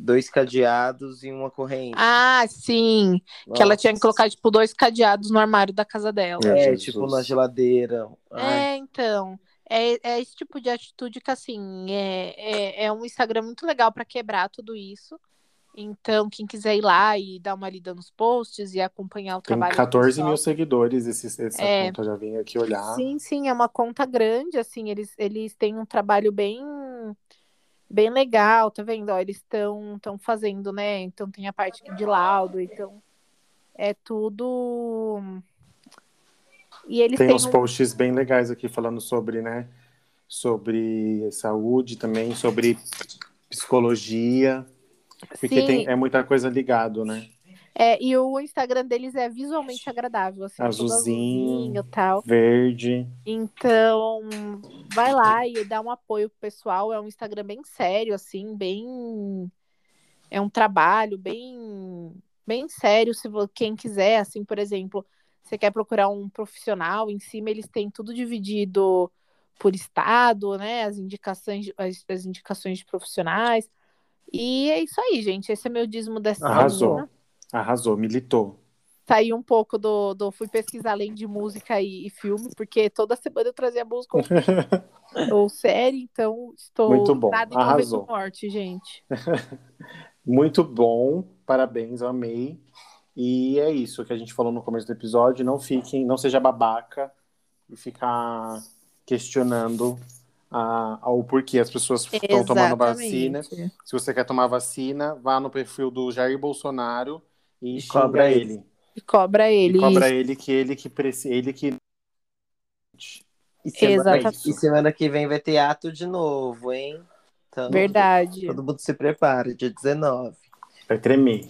dois cadeados e uma corrente. Ah, sim. Que ela tinha que colocar, tipo, dois cadeados no armário da casa dela. É. É, Jesus. tipo, na geladeira. Ai, É, então. É, é esse tipo de atitude que, assim, é, é, é um Instagram muito legal para quebrar tudo isso. Então, quem quiser ir lá e dar uma lida nos posts e acompanhar o Tem trabalho. do 14 mil seguidores esse, essa É. conta, já vim aqui olhar. Sim, sim, é uma conta grande, assim, eles, eles têm um trabalho bem bem legal, tá vendo? Ó, eles estão estão fazendo, né? Então tem a parte de laudo, então é tudo. E eles Tem têm uns um- posts bem legais aqui falando sobre, né? Sobre saúde também, sobre psicologia. Porque tem, é muita coisa ligado, né? É, e o Instagram deles é visualmente agradável, assim, Azulzinho. tal. Verde. Então, vai lá e dá um apoio pro pessoal. É um Instagram bem sério, assim, bem. É um trabalho bem, bem sério. Se quem quiser, assim, por exemplo, você quer procurar um profissional, em cima eles têm tudo dividido por estado, né? As indicações, as, as indicações de profissionais. E é isso aí, gente. Esse é meu dízimo dessa Arrasou. semana. Arrasou, militou. Saí um pouco do, do. Fui pesquisar além de música e, e filme, porque toda semana eu trazia música ou, série, então estou Muito bom, nada em arrasou. do Norte, gente. Muito bom, parabéns, eu amei. E é isso que a gente falou no começo do episódio. Não fiquem, não seja babaca e ficar questionando a, o porquê as pessoas estão tomando vacina. Se você quer tomar vacina, vá no perfil do Jair Bolsonaro e, E cobra ele. ele. E cobra ele. E cobra isso. ele que ele que preci... ele que E semana, Exatamente. e semana que vem vai ter ato de novo, hein? Então, Verdade. Todo mundo se prepara, dia 19. vai tremer.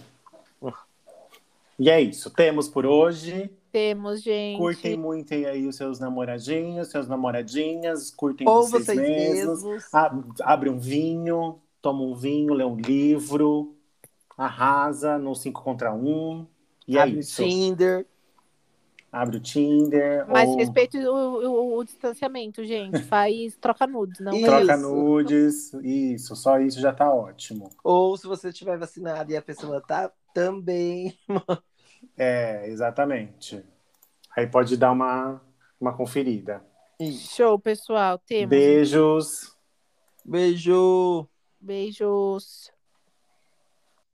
E é isso. Temos por hoje. Temos, gente. Curtem muito aí os seus namoradinhos, seus namoradinhas, curtem Ou vocês, vocês mesmos. mesmos. A- Abre um vinho, toma um vinho, lê um livro, arrasa no 5 contra 1. E é abre o isso. Tinder. Abre o Tinder. Mas ou respeite o, o- o distanciamento, gente. Faz troca nudes, não Isso. troca nudes. Isso, só isso já tá ótimo. Ou se você estiver vacinado e a pessoa tá também. É, exatamente. Aí pode dar uma, uma conferida. Isso. Show, pessoal. Temos. Beijos. Beijo! Beijos.